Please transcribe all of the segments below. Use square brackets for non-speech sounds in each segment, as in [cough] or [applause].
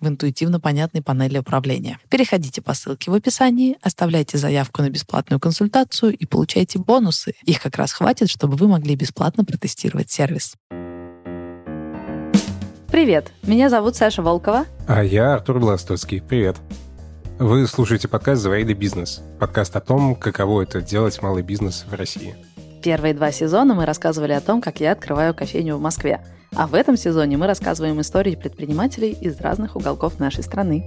в интуитивно понятной панели управления. Переходите по ссылке в описании, оставляйте заявку на бесплатную консультацию и получайте бонусы. Их как раз хватит, чтобы вы могли бесплатно протестировать сервис. Привет, меня зовут Саша Волкова. А я Артур Бластоцкий. Привет. Вы слушаете подкаст «Заварили бизнес». Подкаст о том, каково это делать малый бизнес в России. Первые два сезона мы рассказывали о том, как я открываю кофейню в Москве – а в этом сезоне мы рассказываем истории предпринимателей из разных уголков нашей страны.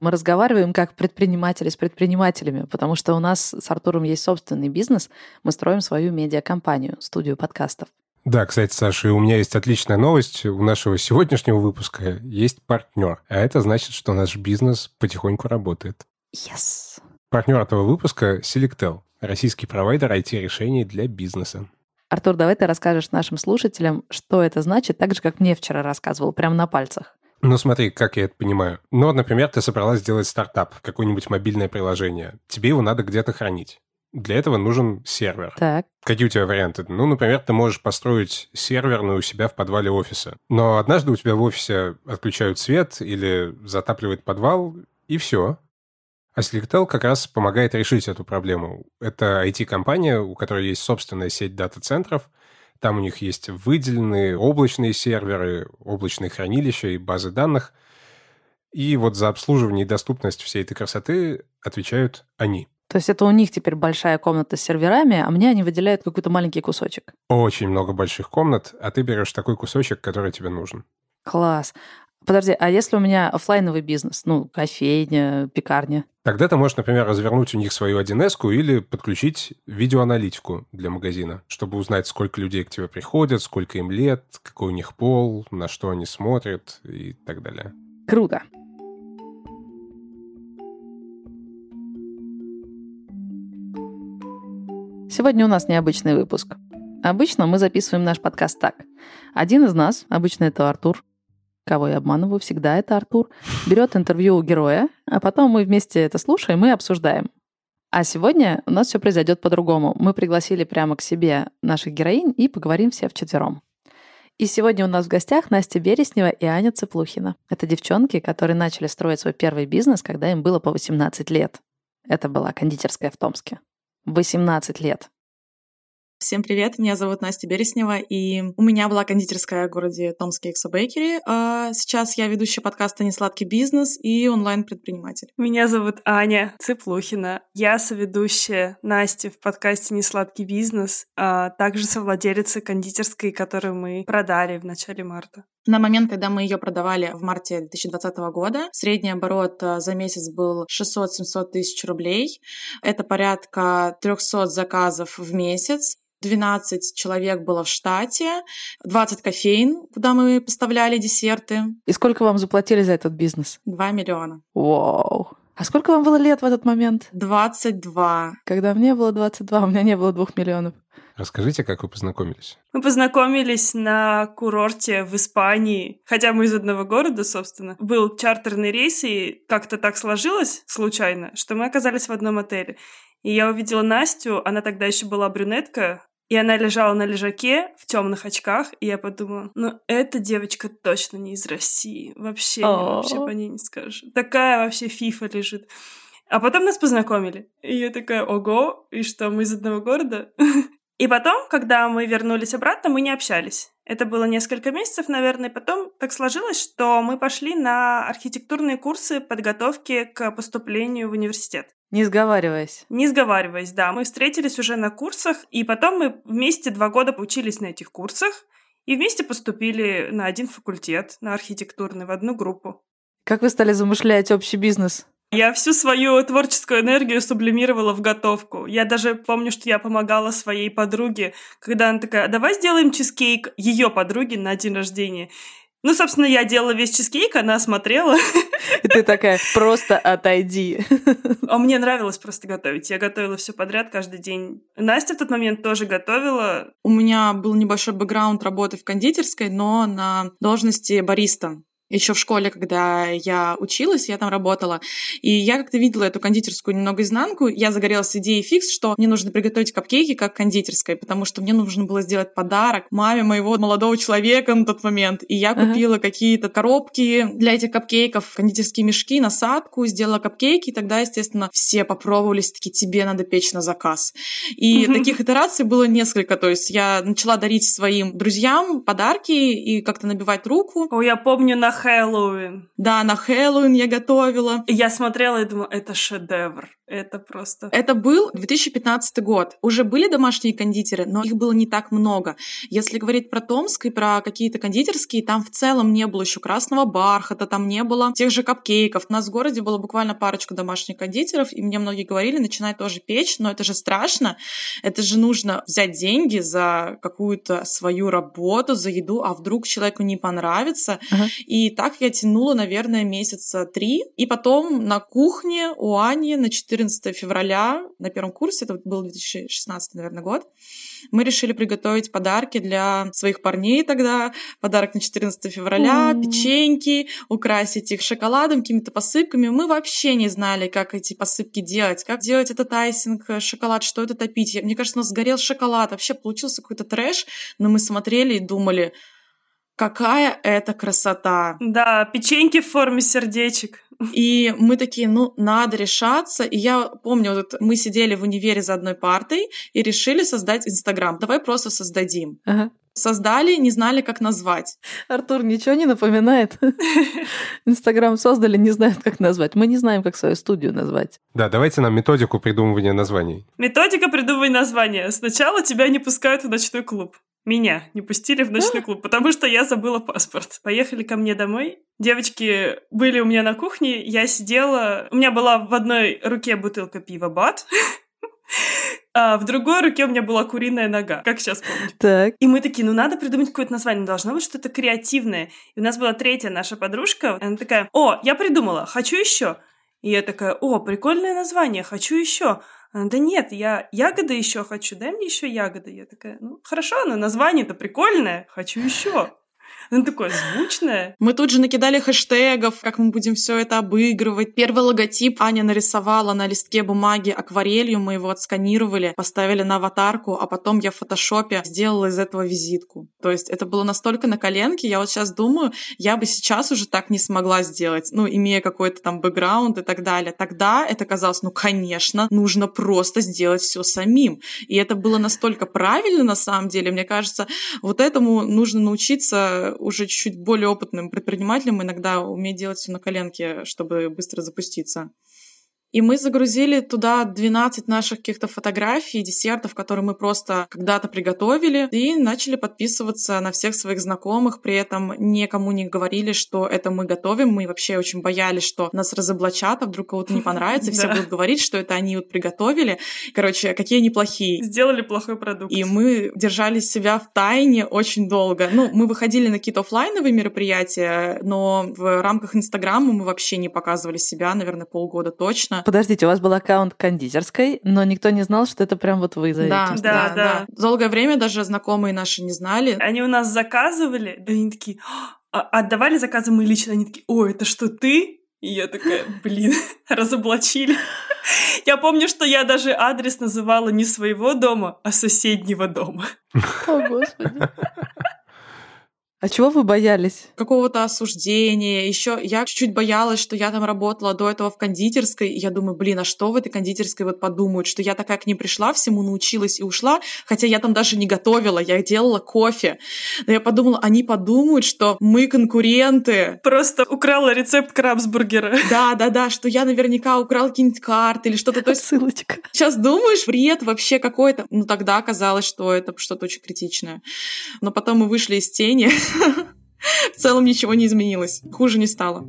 Мы разговариваем как предприниматели с предпринимателями, потому что у нас с Артуром есть собственный бизнес. Мы строим свою медиакомпанию, студию подкастов. Да, кстати, Саша, у меня есть отличная новость. У нашего сегодняшнего выпуска есть партнер. А это значит, что наш бизнес потихоньку работает. Yes. Партнер этого выпуска – Selectel, российский провайдер IT-решений для бизнеса. Артур, давай ты расскажешь нашим слушателям, что это значит, так же, как мне вчера рассказывал, прямо на пальцах. Ну смотри, как я это понимаю. Ну, например, ты собралась сделать стартап, какое-нибудь мобильное приложение. Тебе его надо где-то хранить. Для этого нужен сервер. Так. Какие у тебя варианты? Ну, например, ты можешь построить серверную у себя в подвале офиса. Но однажды у тебя в офисе отключают свет или затапливает подвал, и все. А Selectel как раз помогает решить эту проблему. Это IT-компания, у которой есть собственная сеть дата-центров. Там у них есть выделенные облачные серверы, облачные хранилища и базы данных. И вот за обслуживание и доступность всей этой красоты отвечают они. То есть это у них теперь большая комната с серверами, а мне они выделяют какой-то маленький кусочек. Очень много больших комнат, а ты берешь такой кусочек, который тебе нужен. Класс. Подожди, а если у меня офлайновый бизнес, ну, кофейня, пекарня? Тогда ты можешь, например, развернуть у них свою 1С или подключить видеоаналитику для магазина, чтобы узнать, сколько людей к тебе приходят, сколько им лет, какой у них пол, на что они смотрят и так далее. Круто. Сегодня у нас необычный выпуск. Обычно мы записываем наш подкаст так. Один из нас, обычно это Артур, кого я обманываю всегда, это Артур, берет интервью у героя, а потом мы вместе это слушаем и обсуждаем. А сегодня у нас все произойдет по-другому. Мы пригласили прямо к себе наших героинь и поговорим все вчетвером. И сегодня у нас в гостях Настя Береснева и Аня Цыплухина. Это девчонки, которые начали строить свой первый бизнес, когда им было по 18 лет. Это была кондитерская в Томске. 18 лет. Всем привет, меня зовут Настя Береснева, и у меня была кондитерская в городе Томский Эксо Бейкери. А сейчас я ведущая подкаста «Несладкий бизнес» и онлайн-предприниматель. Меня зовут Аня Цыплухина. Я соведущая Насти в подкасте «Несладкий бизнес», а также совладелица кондитерской, которую мы продали в начале марта. На момент, когда мы ее продавали в марте 2020 года, средний оборот э, за месяц был 600-700 тысяч рублей. Это порядка 300 заказов в месяц. 12 человек было в штате, 20 кофеин, куда мы поставляли десерты. И сколько вам заплатили за этот бизнес? 2 миллиона. Вау. А сколько вам было лет в этот момент? 22. Когда мне было 22, у меня не было двух миллионов. Расскажите, как вы познакомились? Мы познакомились на курорте в Испании, хотя мы из одного города, собственно. Был чартерный рейс, и как-то так сложилось случайно, что мы оказались в одном отеле. И я увидела Настю, она тогда еще была брюнетка, и она лежала на лежаке в темных очках, и я подумала, ну эта девочка точно не из России. Вообще, вообще по ней не скажешь. Такая вообще фифа лежит. А потом нас познакомили. И я такая, ого, и что, мы из одного города? [laughs] И потом, когда мы вернулись обратно, мы не общались. Это было несколько месяцев, наверное, и потом так сложилось, что мы пошли на архитектурные курсы подготовки к поступлению в университет. Не сговариваясь. Не сговариваясь, да. Мы встретились уже на курсах, и потом мы вместе два года учились на этих курсах. И вместе поступили на один факультет, на архитектурный, в одну группу. Как вы стали замышлять общий бизнес? Я всю свою творческую энергию сублимировала в готовку. Я даже помню, что я помогала своей подруге, когда она такая, давай сделаем чизкейк ее подруге на день рождения. Ну, собственно, я делала весь чизкейк, она смотрела. И ты такая, просто отойди. А мне нравилось просто готовить. Я готовила все подряд каждый день. Настя в тот момент тоже готовила. У меня был небольшой бэкграунд работы в кондитерской, но на должности бариста еще в школе, когда я училась, я там работала, и я как-то видела эту кондитерскую немного изнанку, я загорелась идеей фикс, что мне нужно приготовить капкейки как кондитерской, потому что мне нужно было сделать подарок маме моего молодого человека на тот момент, и я купила uh-huh. какие-то коробки для этих капкейков, кондитерские мешки, насадку, сделала капкейки, и тогда, естественно, все попробовались, такие, тебе надо печь на заказ. И таких итераций было несколько, то есть я начала дарить своим друзьям подарки и как-то набивать руку. О, я помню на Хэллоуин. Да, на Хэллоуин я готовила. И я смотрела и думала, это шедевр. Это просто... Это был 2015 год. Уже были домашние кондитеры, но их было не так много. Если говорить про Томск и про какие-то кондитерские, там в целом не было еще красного бархата, там не было тех же капкейков. У нас в городе было буквально парочка домашних кондитеров, и мне многие говорили, начинай тоже печь, но это же страшно. Это же нужно взять деньги за какую-то свою работу, за еду, а вдруг человеку не понравится. Uh-huh. И так я тянула, наверное, месяца три. И потом на кухне у Ани на 4 14 февраля на первом курсе, это был 2016, наверное, год, мы решили приготовить подарки для своих парней тогда. Подарок на 14 февраля, mm. печеньки, украсить их шоколадом, какими-то посыпками. Мы вообще не знали, как эти посыпки делать, как делать этот айсинг, э, шоколад, что это топить. Мне кажется, у нас сгорел шоколад. Вообще получился какой-то трэш, но мы смотрели и думали, какая это красота. Да, печеньки в форме сердечек. И мы такие, ну, надо решаться. И я помню, вот мы сидели в универе за одной партой и решили создать Инстаграм. Давай просто создадим. Ага. Создали, не знали, как назвать. Артур, ничего не напоминает? [laughs] Инстаграм создали, не знают, как назвать. Мы не знаем, как свою студию назвать. Да, давайте нам методику придумывания названий. Методика придумывания названия. Сначала тебя не пускают в ночной клуб. Меня не пустили в ночной клуб, потому что я забыла паспорт. Поехали ко мне домой. Девочки были у меня на кухне, я сидела... У меня была в одной руке бутылка пива «Бат», [laughs] а в другой руке у меня была куриная нога, как сейчас помню. Так. И мы такие, ну надо придумать какое-то название, должно быть что-то креативное. И у нас была третья наша подружка, она такая, о, я придумала, хочу еще. И я такая, о, прикольное название, хочу еще. Она, да нет, я ягоды еще хочу, дай мне еще ягоды. Я такая, ну хорошо, но название-то прикольное, хочу еще. Оно такое звучное. Мы тут же накидали хэштегов, как мы будем все это обыгрывать. Первый логотип Аня нарисовала на листке бумаги акварелью, мы его отсканировали, поставили на аватарку, а потом я в фотошопе сделала из этого визитку. То есть это было настолько на коленке, я вот сейчас думаю, я бы сейчас уже так не смогла сделать, ну, имея какой-то там бэкграунд и так далее. Тогда это казалось, ну, конечно, нужно просто сделать все самим. И это было настолько правильно на самом деле. Мне кажется, вот этому нужно научиться уже чуть-чуть более опытным предпринимателям иногда уметь делать все на коленке, чтобы быстро запуститься. И мы загрузили туда 12 наших каких-то фотографий, десертов, которые мы просто когда-то приготовили, и начали подписываться на всех своих знакомых, при этом никому не говорили, что это мы готовим. Мы вообще очень боялись, что нас разоблачат, а вдруг кого-то не [laughs] понравится, все будут говорить, что это они вот приготовили. Короче, какие они плохие. Сделали плохой продукт. И мы держали себя в тайне очень долго. Ну, мы выходили на какие-то офлайновые мероприятия, но в рамках Инстаграма мы вообще не показывали себя, наверное, полгода точно. Подождите, у вас был аккаунт кондитерской, но никто не знал, что это прям вот вы за да, этим. Да, да, да. Долгое время даже знакомые наши не знали. Они у нас заказывали, и они такие, «А, отдавали заказы мы лично, они такие, о, это что, ты? И я такая, блин, [laughs] разоблачили. [laughs] Я помню, что я даже адрес называла не своего дома, а соседнего дома. О, Господи. А чего вы боялись? Какого-то осуждения. Еще я чуть-чуть боялась, что я там работала до этого в кондитерской. И я думаю, блин, а что в этой кондитерской вот подумают, что я такая к ним пришла, всему научилась и ушла, хотя я там даже не готовила, я делала кофе. Но я подумала, они подумают, что мы конкуренты. Просто украла рецепт крабсбургера. Да, да, да, что я наверняка украл какие-нибудь карты или что-то. То есть Ссылочка. сейчас думаешь, бред вообще какой-то. Ну тогда оказалось, что это что-то очень критичное. Но потом мы вышли из тени. [laughs] В целом ничего не изменилось. Хуже не стало.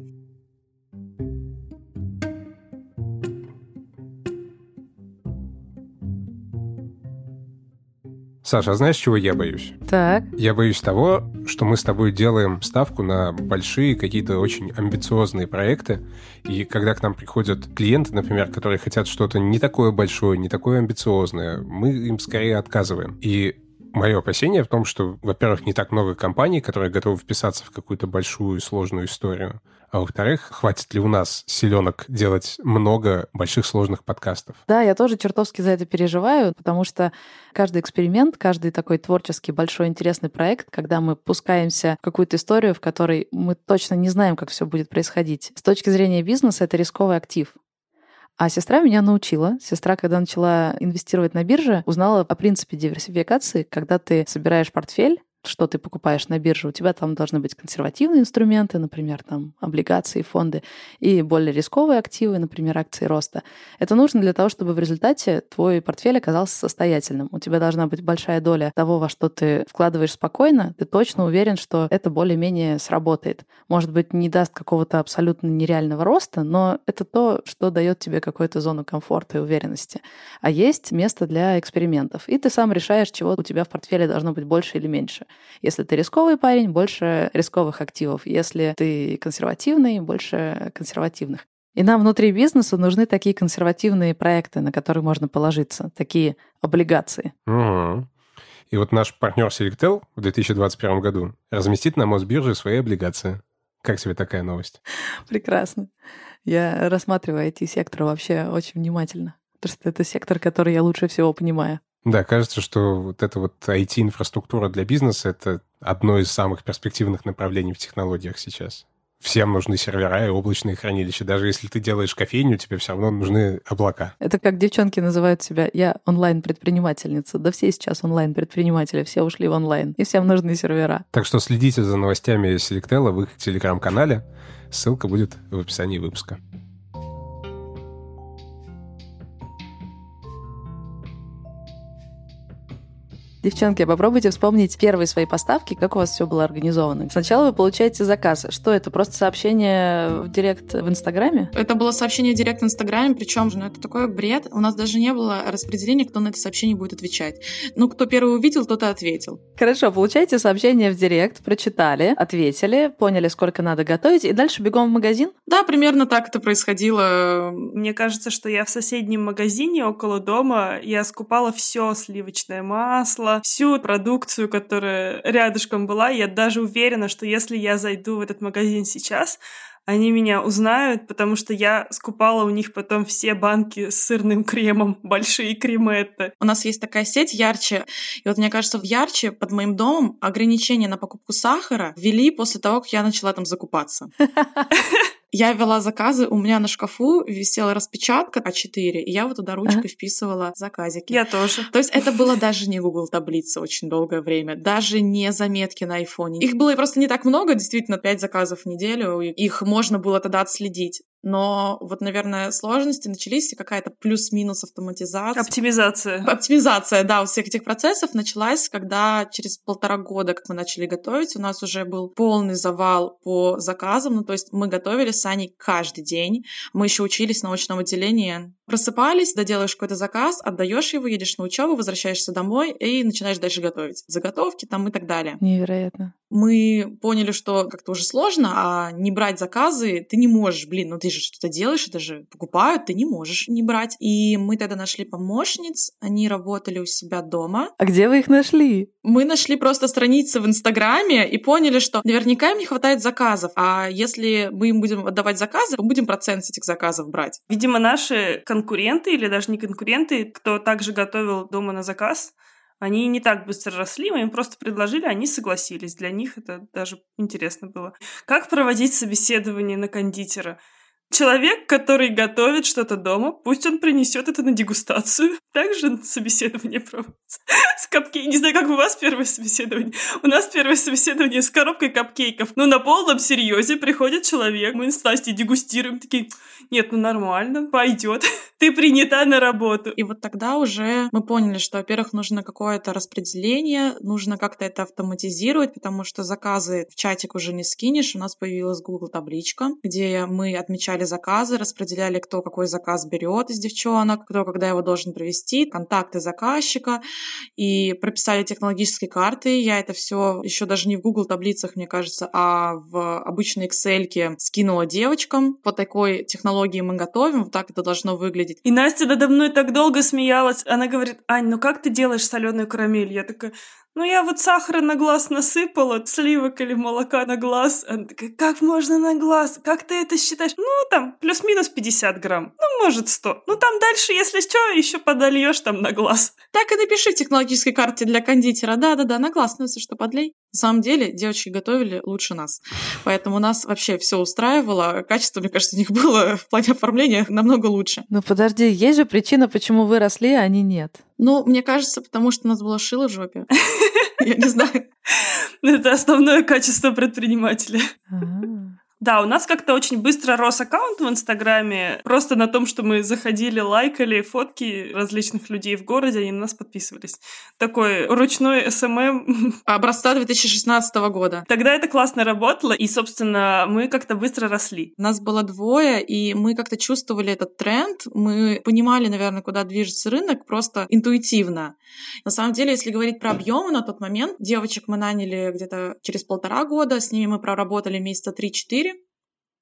Саша, а знаешь, чего я боюсь? Так. Я боюсь того, что мы с тобой делаем ставку на большие какие-то очень амбициозные проекты, и когда к нам приходят клиенты, например, которые хотят что-то не такое большое, не такое амбициозное, мы им скорее отказываем. И мое опасение в том, что, во-первых, не так много компаний, которые готовы вписаться в какую-то большую и сложную историю, а во-вторых, хватит ли у нас силенок делать много больших сложных подкастов? Да, я тоже чертовски за это переживаю, потому что каждый эксперимент, каждый такой творческий, большой, интересный проект, когда мы пускаемся в какую-то историю, в которой мы точно не знаем, как все будет происходить. С точки зрения бизнеса это рисковый актив. А сестра меня научила. Сестра, когда начала инвестировать на бирже, узнала о принципе диверсификации, когда ты собираешь портфель, что ты покупаешь на бирже, у тебя там должны быть консервативные инструменты, например, там облигации, фонды, и более рисковые активы, например, акции роста. Это нужно для того, чтобы в результате твой портфель оказался состоятельным. У тебя должна быть большая доля того, во что ты вкладываешь спокойно, ты точно уверен, что это более-менее сработает. Может быть, не даст какого-то абсолютно нереального роста, но это то, что дает тебе какую-то зону комфорта и уверенности. А есть место для экспериментов. И ты сам решаешь, чего у тебя в портфеле должно быть больше или меньше. Если ты рисковый парень, больше рисковых активов. Если ты консервативный, больше консервативных. И нам внутри бизнеса нужны такие консервативные проекты, на которые можно положиться, такие облигации. Угу. И вот наш партнер Selectel в 2021 году разместит на Мосбирже свои облигации. Как тебе такая новость? Прекрасно. Я рассматриваю IT-сектор вообще очень внимательно, потому что это сектор, который я лучше всего понимаю. Да, кажется, что вот эта вот IT-инфраструктура для бизнеса — это одно из самых перспективных направлений в технологиях сейчас. Всем нужны сервера и облачные хранилища. Даже если ты делаешь кофейню, тебе все равно нужны облака. Это как девчонки называют себя «я онлайн-предпринимательница». Да все сейчас онлайн-предприниматели, все ушли в онлайн, и всем нужны сервера. Так что следите за новостями Selectel в их телеграм-канале. Ссылка будет в описании выпуска. Девчонки, попробуйте вспомнить первые свои поставки, как у вас все было организовано. Сначала вы получаете заказ. Что это? Просто сообщение в директ в Инстаграме? Это было сообщение в директ в Инстаграме, причем ну, это такой бред. У нас даже не было распределения, кто на это сообщение будет отвечать. Ну, кто первый увидел, тот и ответил. Хорошо, получаете сообщение в директ, прочитали, ответили, поняли, сколько надо готовить, и дальше бегом в магазин? Да, примерно так это происходило. Мне кажется, что я в соседнем магазине около дома, я скупала все сливочное масло, всю продукцию, которая рядышком была. Я даже уверена, что если я зайду в этот магазин сейчас, они меня узнают, потому что я скупала у них потом все банки с сырным кремом, [laughs] большие креметты. У нас есть такая сеть Ярче, и вот мне кажется, в Ярче под моим домом ограничения на покупку сахара ввели после того, как я начала там закупаться. [laughs] Я вела заказы, у меня на шкафу висела распечатка А4, и я вот туда ручкой ага. вписывала заказики. Я тоже. То есть это было даже не Google таблица очень долгое время, даже не заметки на айфоне. Их было просто не так много, действительно, 5 заказов в неделю, их можно было тогда отследить. Но вот, наверное, сложности начались и какая-то плюс-минус автоматизация. Оптимизация. Оптимизация, да, у всех этих процессов началась, когда через полтора года, как мы начали готовить, у нас уже был полный завал по заказам. Ну, то есть мы готовили с Аней каждый день. Мы еще учились на научном отделении. Просыпались, доделаешь какой-то заказ, отдаешь его, едешь на учебу, возвращаешься домой и начинаешь дальше готовить. Заготовки там и так далее. Невероятно. Мы поняли, что как-то уже сложно, а не брать заказы ты не можешь. Блин, ну ты же что-то делаешь, это же покупают, ты не можешь не брать. И мы тогда нашли помощниц, они работали у себя дома. А где вы их нашли? Мы нашли просто страницы в Инстаграме и поняли, что наверняка им не хватает заказов. А если мы им будем отдавать заказы, мы будем процент с этих заказов брать. Видимо, наши конкуренты или даже не конкуренты, кто также готовил дома на заказ, Они не так быстро росли, мы им просто предложили, они согласились. Для них это даже интересно было. Как проводить собеседование на кондитера? Человек, который готовит что-то дома, пусть он принесет это на дегустацию. Также собеседование проводится. [laughs] С капкейком. Не знаю, как у вас первое собеседование. У нас первое собеседование с коробкой капкейков. Ну, на полном серьезе приходит человек, мы с Настей дегустируем, такие, нет, ну нормально, пойдет. [laughs] Ты принята на работу. И вот тогда уже мы поняли, что, во-первых, нужно какое-то распределение, нужно как-то это автоматизировать, потому что заказы в чатик уже не скинешь. У нас появилась Google табличка, где мы отмечали заказы, распределяли, кто какой заказ берет из девчонок, кто когда его должен провести, контакты заказчика, и прописали технологические карты. Я это все еще даже не в Google таблицах, мне кажется, а в обычной Excel скинула девочкам. По такой технологии мы готовим, вот так это должно выглядеть. И Настя надо мной так долго смеялась. Она говорит, Ань, ну как ты делаешь соленую карамель? Я такая, ну я вот сахара на глаз насыпала, сливок или молока на глаз. Она такая, как можно на глаз? Как ты это считаешь? Ну, там, плюс-минус 50 грамм. Ну, может, 100. Ну, там дальше, если что, еще подольешь там на глаз. Так и напиши в технологической карте для кондитера. Да-да-да, на глаз, ну, если что, подлей. На самом деле, девочки готовили лучше нас. Поэтому нас вообще все устраивало. Качество, мне кажется, у них было в плане оформления намного лучше. Ну, подожди, есть же причина, почему вы росли, а они нет. Ну, мне кажется, потому что у нас было шило в жопе. [laughs] Я не знаю. Это основное качество предпринимателя. Да, у нас как-то очень быстро рос аккаунт в Инстаграме. Просто на том, что мы заходили, лайкали фотки различных людей в городе, они на нас подписывались. Такой ручной SMM. [laughs] Образца 2016 года. Тогда это классно работало, и, собственно, мы как-то быстро росли. Нас было двое, и мы как-то чувствовали этот тренд. Мы понимали, наверное, куда движется рынок просто интуитивно. На самом деле, если говорить про объемы на тот момент, девочек мы наняли где-то через полтора года, с ними мы проработали месяца 3-4,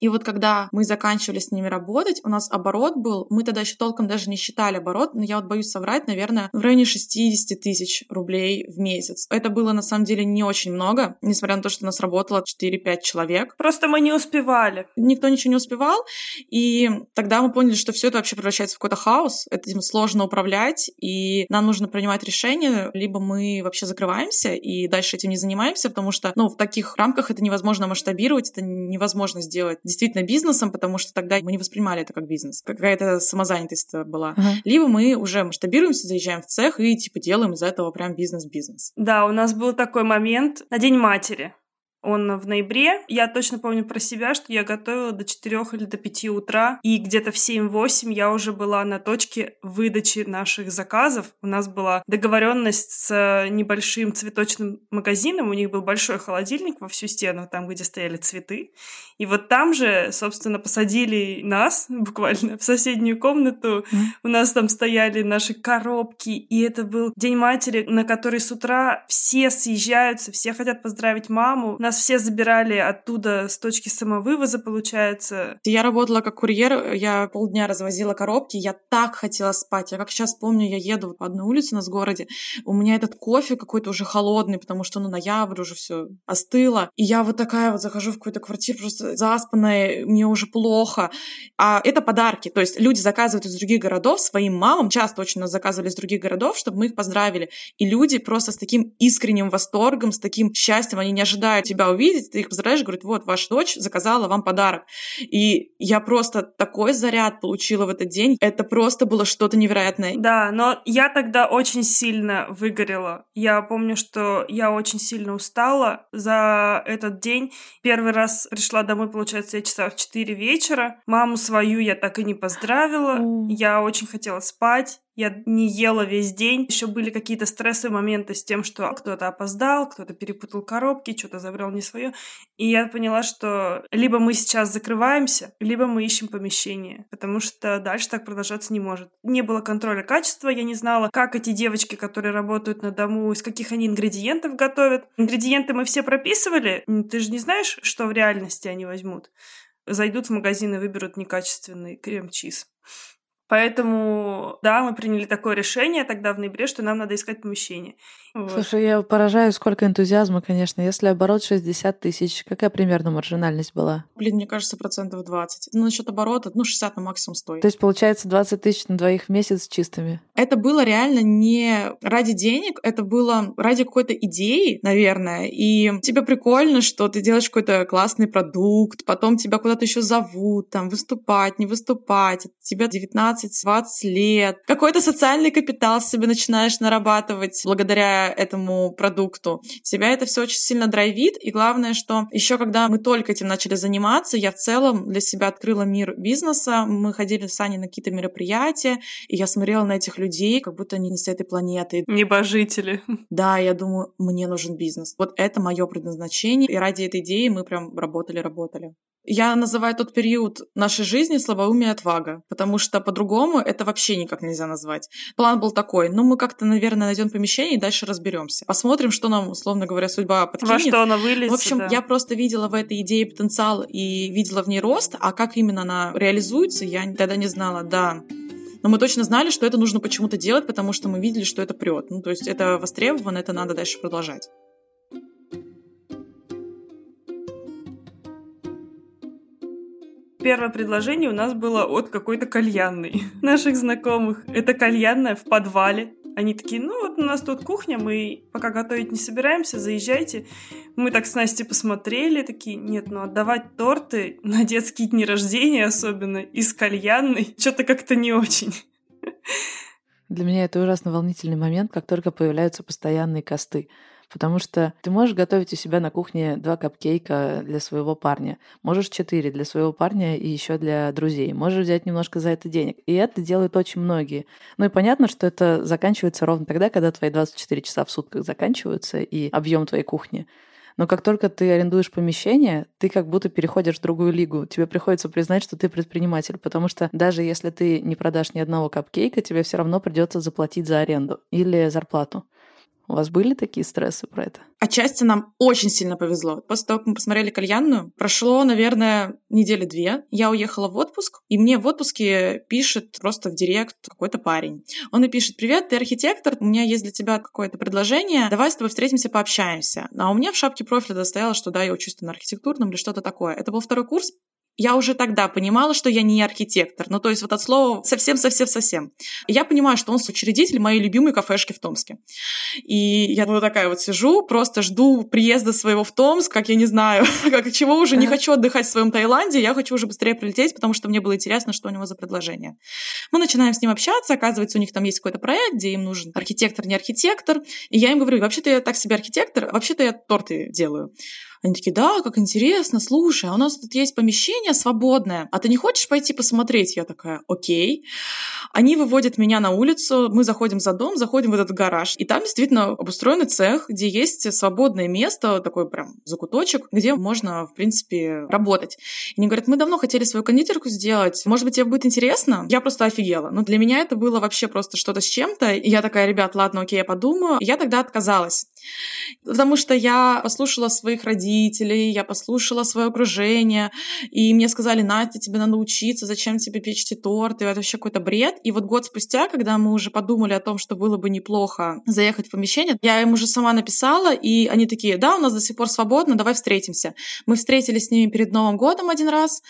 и вот когда мы заканчивали с ними работать, у нас оборот был, мы тогда еще толком даже не считали оборот, но я вот боюсь соврать, наверное, в районе 60 тысяч рублей в месяц. Это было на самом деле не очень много, несмотря на то, что у нас работало 4-5 человек. Просто мы не успевали. Никто ничего не успевал, и тогда мы поняли, что все это вообще превращается в какой-то хаос, этим сложно управлять, и нам нужно принимать решение, либо мы вообще закрываемся и дальше этим не занимаемся, потому что, ну, в таких рамках это невозможно масштабировать, это невозможно сделать действительно бизнесом, потому что тогда мы не воспринимали это как бизнес. Какая-то самозанятость была. Uh-huh. Либо мы уже масштабируемся, заезжаем в цех и типа делаем из этого прям бизнес-бизнес. Да, у нас был такой момент на День матери. Он в ноябре. Я точно помню про себя, что я готовила до 4 или до 5 утра, и где-то в 7-8 я уже была на точке выдачи наших заказов. У нас была договоренность с небольшим цветочным магазином, у них был большой холодильник во всю стену, там, где стояли цветы. И вот там же, собственно, посадили нас [laughs] буквально в соседнюю комнату. У нас там стояли наши коробки, и это был День матери, на который с утра все съезжаются, все хотят поздравить маму. Нас все забирали оттуда с точки самовывоза, получается. Я работала как курьер, я полдня развозила коробки, я так хотела спать. Я как сейчас помню, я еду по одной улице у нас в городе, у меня этот кофе какой-то уже холодный, потому что, ну, ноябрь уже все остыло. И я вот такая вот захожу в какую-то квартиру, просто заспанная, мне уже плохо. А это подарки. То есть люди заказывают из других городов своим мамам, часто очень нас заказывали из других городов, чтобы мы их поздравили. И люди просто с таким искренним восторгом, с таким счастьем, они не ожидают тебя увидеть, ты их поздравляешь, говорит, вот, ваша дочь заказала вам подарок. И я просто такой заряд получила в этот день. Это просто было что-то невероятное. Да, но я тогда очень сильно выгорела. Я помню, что я очень сильно устала за этот день. Первый раз пришла домой, получается, я часа в 4 вечера. Маму свою я так и не поздравила. Я очень хотела спать. Я не ела весь день. Еще были какие-то стрессовые моменты с тем, что кто-то опоздал, кто-то перепутал коробки, что-то забрал не свое. И я поняла, что либо мы сейчас закрываемся, либо мы ищем помещение, потому что дальше так продолжаться не может. Не было контроля качества, я не знала, как эти девочки, которые работают на дому, из каких они ингредиентов готовят. Ингредиенты мы все прописывали. Ты же не знаешь, что в реальности они возьмут. Зайдут в магазин и выберут некачественный крем-чиз. Поэтому, да, мы приняли такое решение тогда в ноябре, что нам надо искать помещение. Вот. Слушай, я поражаюсь, сколько энтузиазма, конечно. Если оборот 60 тысяч, какая примерно маржинальность была? Блин, мне кажется, процентов 20. Ну, насчет оборота, ну, 60 на максимум стоит. То есть, получается, 20 тысяч на двоих в месяц чистыми? Это было реально не ради денег, это было ради какой-то идеи, наверное. И тебе прикольно, что ты делаешь какой-то классный продукт, потом тебя куда-то еще зовут, там, выступать, не выступать. Тебе 19-20 лет. Какой-то социальный капитал себе начинаешь нарабатывать благодаря этому продукту. Тебя это все очень сильно драйвит. И главное, что еще когда мы только этим начали заниматься, я в целом для себя открыла мир бизнеса. Мы ходили с Аней на какие-то мероприятия, и я смотрела на этих людей, как будто они не с этой планеты. Небожители. Да, я думаю, мне нужен бизнес. Вот это мое предназначение. И ради этой идеи мы прям работали-работали. Я называю тот период нашей жизни слабоумие отвага, потому что по-другому это вообще никак нельзя назвать. План был такой, ну мы как-то, наверное, найдем помещение и дальше разберемся. Посмотрим, что нам, условно говоря, судьба подкинет. Во что она вылезет. В общем, да. я просто видела в этой идее потенциал и видела в ней рост, а как именно она реализуется, я тогда не знала, да. Но мы точно знали, что это нужно почему-то делать, потому что мы видели, что это прет. Ну, то есть это востребовано, это надо дальше продолжать. Первое предложение у нас было от какой-то кальянной [laughs] наших знакомых. Это кальянная в подвале. Они такие, ну вот у нас тут кухня, мы пока готовить не собираемся, заезжайте. Мы так с Настей посмотрели, такие, нет, ну отдавать торты [laughs] на детские дни рождения особенно из кальянной, [laughs] что-то как-то не очень. Для меня это ужасно волнительный момент, как только появляются постоянные косты. Потому что ты можешь готовить у себя на кухне два капкейка для своего парня, можешь четыре для своего парня и еще для друзей, можешь взять немножко за это денег. И это делают очень многие. Ну и понятно, что это заканчивается ровно тогда, когда твои 24 часа в сутках заканчиваются и объем твоей кухни. Но как только ты арендуешь помещение, ты как будто переходишь в другую лигу. Тебе приходится признать, что ты предприниматель, потому что даже если ты не продашь ни одного капкейка, тебе все равно придется заплатить за аренду или зарплату. У вас были такие стрессы про это? Отчасти нам очень сильно повезло. После того, как мы посмотрели кальянную, прошло, наверное, недели две. Я уехала в отпуск, и мне в отпуске пишет просто в директ какой-то парень. Он мне пишет, привет, ты архитектор, у меня есть для тебя какое-то предложение, давай с тобой встретимся, пообщаемся. А у меня в шапке профиля стояло, что да, я учусь на архитектурном или что-то такое. Это был второй курс, я уже тогда понимала, что я не архитектор. Ну, то есть вот от слова совсем-совсем-совсем. Я понимаю, что он учредитель моей любимой кафешки в Томске. И я вот такая вот сижу, просто жду приезда своего в Томск, как я не знаю, [laughs] как чего уже не хочу отдыхать в своем Таиланде, я хочу уже быстрее прилететь, потому что мне было интересно, что у него за предложение. Мы начинаем с ним общаться, оказывается, у них там есть какой-то проект, где им нужен архитектор, не архитектор. И я им говорю, вообще-то я так себе архитектор, вообще-то я торты делаю. Они такие, да, как интересно, слушай, а у нас тут есть помещение свободное, а ты не хочешь пойти посмотреть? Я такая, окей. Они выводят меня на улицу, мы заходим за дом, заходим в этот гараж, и там действительно обустроенный цех, где есть свободное место, такой прям закуточек, где можно, в принципе, работать. И они говорят, мы давно хотели свою кондитерку сделать, может быть, тебе будет интересно? Я просто офигела. Но для меня это было вообще просто что-то с чем-то. И я такая, ребят, ладно, окей, я подумаю. Я тогда отказалась. Потому что я послушала своих родителей, я послушала свое окружение, и мне сказали, Настя, тебе надо учиться, зачем тебе печь эти торты, это вообще какой-то бред. И вот год спустя, когда мы уже подумали о том, что было бы неплохо заехать в помещение, я им уже сама написала, и они такие, да, у нас до сих пор свободно, давай встретимся. Мы встретились с ними перед Новым годом один раз.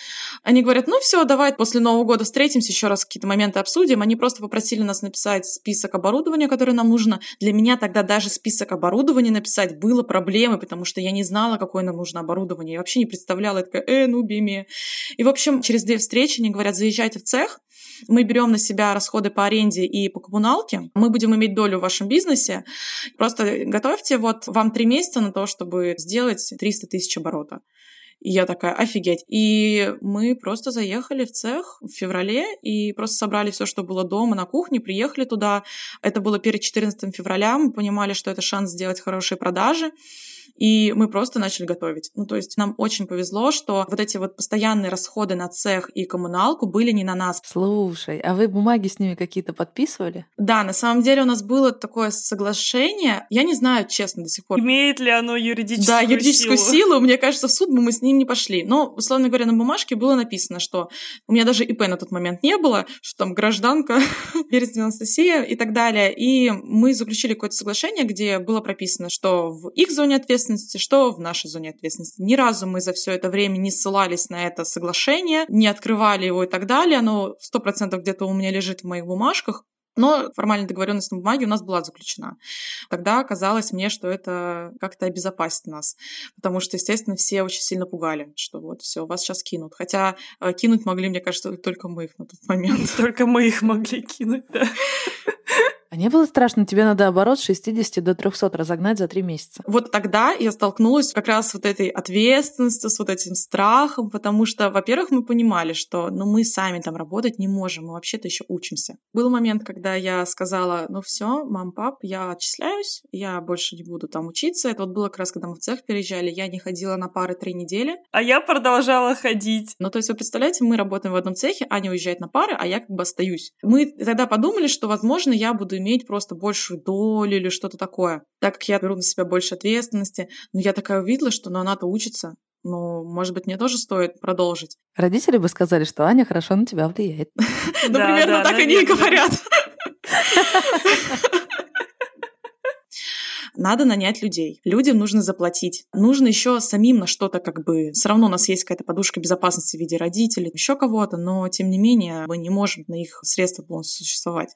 Они говорят, ну все, давай после Нового года встретимся, еще раз какие-то моменты обсудим. Они просто попросили нас написать список оборудования, которое нам нужно. Для меня тогда даже список оборудования написать было проблемой, потому что я не знала, какое нам нужно оборудование. Я вообще не представляла, я такая, э, ну, бими. И, в общем, через две встречи они говорят, заезжайте в цех, мы берем на себя расходы по аренде и по коммуналке, мы будем иметь долю в вашем бизнесе. Просто готовьте вот вам три месяца на то, чтобы сделать 300 тысяч оборота. И я такая, офигеть. И мы просто заехали в цех в феврале и просто собрали все, что было дома на кухне, приехали туда. Это было перед 14 февраля, мы понимали, что это шанс сделать хорошие продажи. И мы просто начали готовить. Ну, то есть нам очень повезло, что вот эти вот постоянные расходы на цех и коммуналку были не на нас. Слушай, а вы бумаги с ними какие-то подписывали? Да, на самом деле у нас было такое соглашение. Я не знаю, честно, до сих пор. Имеет ли оно юридическую силу? Да, юридическую силу. силу. Мне кажется, в суд бы мы с ним не пошли. Но, условно говоря, на бумажке было написано, что у меня даже ИП на тот момент не было, что там гражданка [laughs] Березнева Анастасия и так далее. И мы заключили какое-то соглашение, где было прописано, что в их зоне ответственности, что в нашей зоне ответственности. Ни разу мы за все это время не ссылались на это соглашение, не открывали его и так далее. Оно сто процентов где-то у меня лежит в моих бумажках. Но формальная договоренность на бумаге у нас была заключена. Тогда казалось мне, что это как-то обезопасит нас. Потому что, естественно, все очень сильно пугали, что вот все, вас сейчас кинут. Хотя э, кинуть могли, мне кажется, только мы их на тот момент. Только мы их могли кинуть, да. А не было страшно, тебе надо оборот с 60 до 300 разогнать за три месяца? Вот тогда я столкнулась как раз с вот этой ответственностью, с вот этим страхом, потому что, во-первых, мы понимали, что ну, мы сами там работать не можем, мы вообще-то еще учимся. Был момент, когда я сказала, ну все, мам, пап, я отчисляюсь, я больше не буду там учиться. Это вот было как раз, когда мы в цех переезжали, я не ходила на пары три недели. А я продолжала ходить. Ну, то есть, вы представляете, мы работаем в одном цехе, Аня уезжает на пары, а я как бы остаюсь. Мы тогда подумали, что, возможно, я буду иметь просто большую долю или что-то такое, так как я беру на себя больше ответственности. Но я такая увидела, что ну, она-то учится, ну, может быть, мне тоже стоит продолжить. Родители бы сказали, что Аня хорошо на тебя влияет. [laughs] Ну, примерно так они и говорят. [laughs] надо нанять людей. Людям нужно заплатить. Нужно еще самим на что-то как бы... Все равно у нас есть какая-то подушка безопасности в виде родителей, еще кого-то, но тем не менее мы не можем на их средства полностью существовать.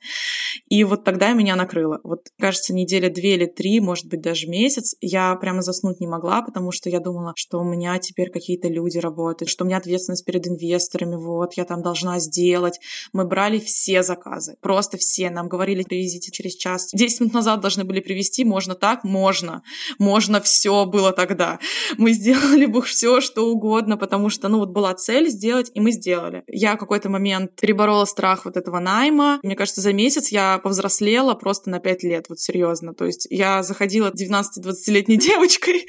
И вот тогда меня накрыло. Вот, кажется, неделя две или три, может быть, даже месяц, я прямо заснуть не могла, потому что я думала, что у меня теперь какие-то люди работают, что у меня ответственность перед инвесторами, вот, я там должна сделать. Мы брали все заказы, просто все. Нам говорили, привезите через час. Десять минут назад должны были привезти, можно так, можно. Можно все было тогда. Мы сделали бы все, что угодно, потому что, ну, вот была цель сделать, и мы сделали. Я какой-то момент переборола страх вот этого найма. Мне кажется, за месяц я повзрослела просто на 5 лет, вот серьезно. То есть я заходила 19-20-летней [laughs] девочкой,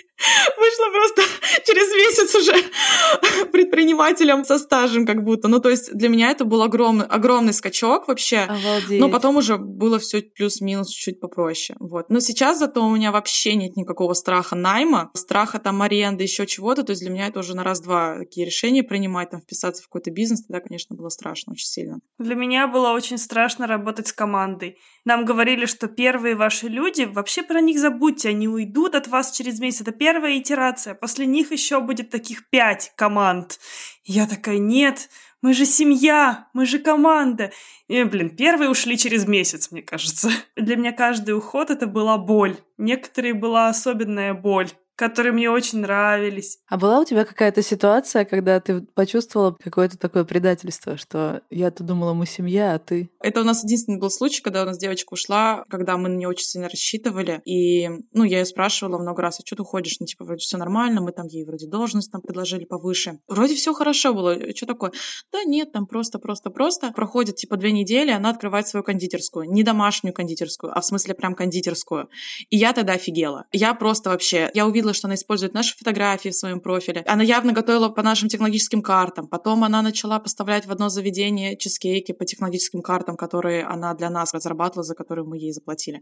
вышла просто [laughs] через месяц уже предпринимателем со стажем как будто. Ну, то есть для меня это был огромный, огромный скачок вообще. Обалдеть. Но потом уже было все плюс-минус чуть попроще. Вот. Но сейчас зато у меня вообще нет никакого страха найма, страха там аренды, еще чего-то. То есть для меня это уже на раз-два такие решения принимать, там вписаться в какой-то бизнес. Тогда, конечно, было страшно очень сильно. Для меня было очень страшно работать с командой. Нам говорили, что первые ваши люди, вообще про них забудьте, они уйдут от вас через месяц. Это первая итерация. После них еще будет таких пять команд. Я такая, нет, мы же семья, мы же команда. И, блин, первые ушли через месяц, мне кажется. Для меня каждый уход это была боль. Некоторые была особенная боль которые мне очень нравились. А была у тебя какая-то ситуация, когда ты почувствовала какое-то такое предательство, что я-то думала, мы семья, а ты? Это у нас единственный был случай, когда у нас девочка ушла, когда мы на нее очень сильно рассчитывали. И, ну, я ее спрашивала много раз, а что ты уходишь? Ну, типа, вроде все нормально, мы там ей вроде должность там предложили повыше. Вроде все хорошо было. Что такое? Да нет, там просто, просто, просто. Проходит, типа, две недели, она открывает свою кондитерскую. Не домашнюю кондитерскую, а в смысле прям кондитерскую. И я тогда офигела. Я просто вообще, я увидела, что она использует наши фотографии в своем профиле. Она явно готовила по нашим технологическим картам. Потом она начала поставлять в одно заведение чизкейки по технологическим картам, которые она для нас разрабатывала, за которые мы ей заплатили.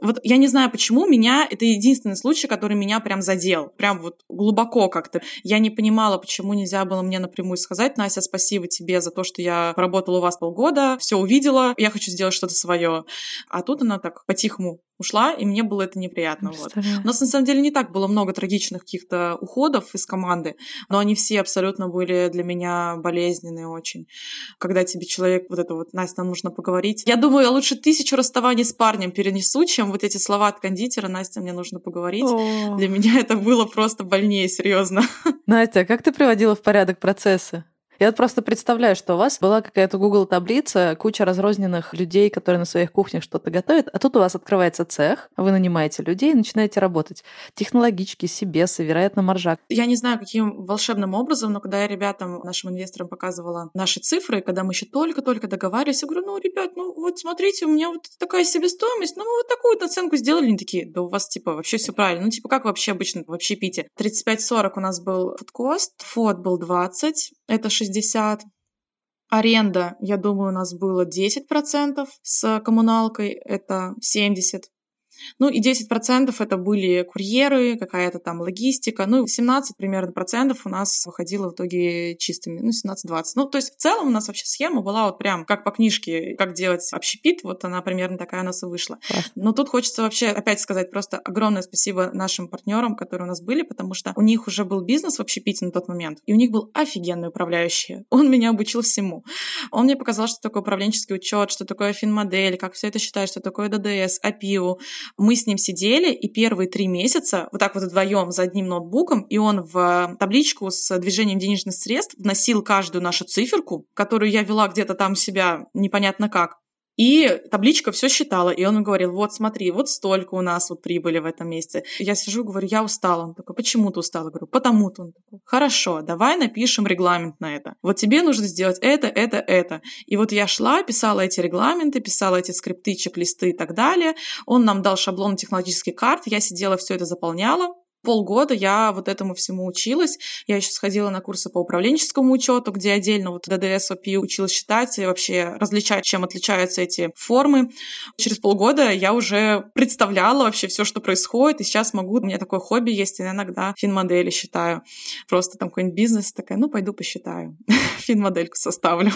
Вот я не знаю, почему меня... Это единственный случай, который меня прям задел. Прям вот глубоко как-то. Я не понимала, почему нельзя было мне напрямую сказать, Настя, спасибо тебе за то, что я работала у вас полгода, все увидела, я хочу сделать что-то свое. А тут она так по-тихому ушла, и мне было это неприятно. Вот. У нас на самом деле не так было много трагичных каких-то уходов из команды, но они все абсолютно были для меня болезненные очень. Когда тебе человек вот это вот, Настя, нам нужно поговорить. Я думаю, я лучше тысячу расставаний с парнем перенесу, чем вот эти слова от кондитера, Настя, мне нужно поговорить. О. Для меня это было просто больнее, серьезно. Настя, а как ты приводила в порядок процессы? Я вот просто представляю, что у вас была какая-то Google таблица, куча разрозненных людей, которые на своих кухнях что-то готовят, а тут у вас открывается цех, вы нанимаете людей и начинаете работать. Технологички, себесы, вероятно, маржак. Я не знаю, каким волшебным образом, но когда я ребятам, нашим инвесторам показывала наши цифры, когда мы еще только-только договаривались, я говорю, ну, ребят, ну вот смотрите, у меня вот такая себестоимость, ну мы вот такую оценку сделали, они такие, да у вас типа вообще все правильно. Ну, типа, как вообще обычно в общепите? 35-40 у нас был фудкост, фот был 20, это 60. Аренда, я думаю, у нас было 10%, с коммуналкой это 70%. Ну и 10% это были курьеры, какая-то там логистика. Ну и 17 примерно процентов у нас выходило в итоге чистыми. Ну, 17-20. Ну, то есть в целом у нас вообще схема была вот прям как по книжке, как делать общепит. Вот она примерно такая у нас и вышла. Но тут хочется вообще опять сказать просто огромное спасибо нашим партнерам, которые у нас были, потому что у них уже был бизнес в общепите на тот момент, и у них был офигенный управляющий. [laughs] Он меня обучил всему. Он мне показал, что такое управленческий учет, что такое финмодель, как все это считать, что такое ДДС, АПИУ, мы с ним сидели, и первые три месяца вот так вот вдвоем за одним ноутбуком, и он в табличку с движением денежных средств вносил каждую нашу циферку, которую я вела где-то там себя непонятно как. И табличка все считала, и он говорил, вот смотри, вот столько у нас вот прибыли в этом месяце. Я сижу, говорю, я устала. Он такой, почему ты устала? Говорю, потому-то. Он такой, хорошо, давай напишем регламент на это. Вот тебе нужно сделать это, это, это. И вот я шла, писала эти регламенты, писала эти скрипты, чек-листы и так далее. Он нам дал шаблон технологических карт, я сидела, все это заполняла полгода я вот этому всему училась. Я еще сходила на курсы по управленческому учету, где отдельно вот ДДС, ОПИ училась считать и вообще различать, чем отличаются эти формы. Через полгода я уже представляла вообще все, что происходит, и сейчас могу, у меня такое хобби есть, я иногда финмодели считаю. Просто там какой-нибудь бизнес, такая, ну, пойду посчитаю, [laughs] финмодельку составлю.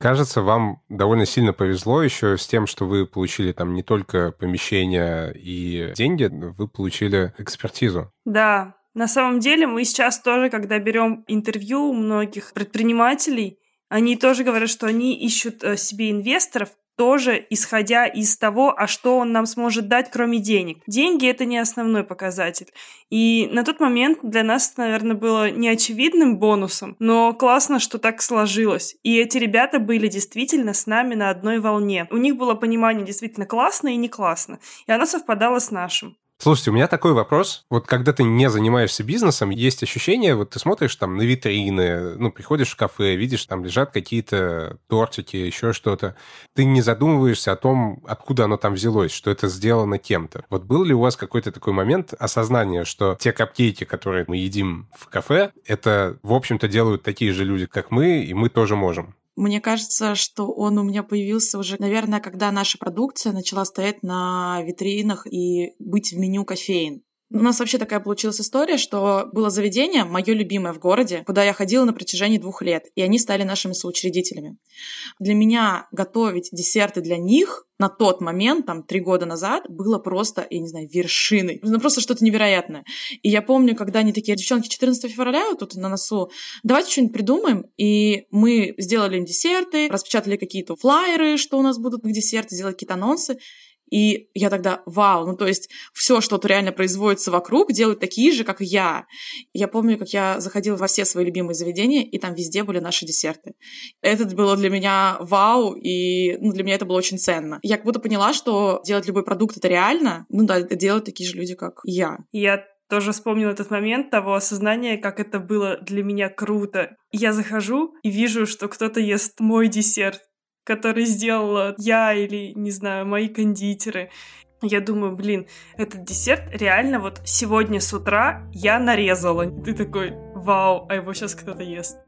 Кажется, вам довольно сильно повезло еще с тем, что вы получили там не только помещение и деньги, вы получили экспертизу. Да, на самом деле мы сейчас тоже, когда берем интервью у многих предпринимателей, они тоже говорят, что они ищут э, себе инвесторов, тоже исходя из того, а что он нам сможет дать, кроме денег. Деньги — это не основной показатель. И на тот момент для нас наверное, было неочевидным бонусом, но классно, что так сложилось. И эти ребята были действительно с нами на одной волне. У них было понимание действительно классно и не классно. И оно совпадало с нашим. Слушайте, у меня такой вопрос. Вот когда ты не занимаешься бизнесом, есть ощущение, вот ты смотришь там на витрины, ну, приходишь в кафе, видишь, там лежат какие-то тортики, еще что-то. Ты не задумываешься о том, откуда оно там взялось, что это сделано кем-то. Вот был ли у вас какой-то такой момент осознания, что те капкейки, которые мы едим в кафе, это, в общем-то, делают такие же люди, как мы, и мы тоже можем? Мне кажется, что он у меня появился уже, наверное, когда наша продукция начала стоять на витринах и быть в меню кофеин. У нас вообще такая получилась история, что было заведение, мое любимое в городе, куда я ходила на протяжении двух лет, и они стали нашими соучредителями. Для меня готовить десерты для них на тот момент, там, три года назад, было просто, я не знаю, вершиной. Ну, просто что-то невероятное. И я помню, когда они такие, девчонки, 14 февраля вот тут на носу, давайте что-нибудь придумаем. И мы сделали им десерты, распечатали какие-то флайеры, что у нас будут на десерты, сделали какие-то анонсы. И я тогда, вау, ну то есть все, что тут реально производится вокруг, делают такие же, как я. Я помню, как я заходила во все свои любимые заведения, и там везде были наши десерты. Это было для меня вау, и ну, для меня это было очень ценно. Я как будто поняла, что делать любой продукт — это реально. Ну да, это делают такие же люди, как я. Я тоже вспомнила этот момент того осознания, как это было для меня круто. Я захожу и вижу, что кто-то ест мой десерт который сделала я или, не знаю, мои кондитеры. Я думаю, блин, этот десерт реально вот сегодня с утра я нарезала. Ты такой, вау, а его сейчас кто-то ест.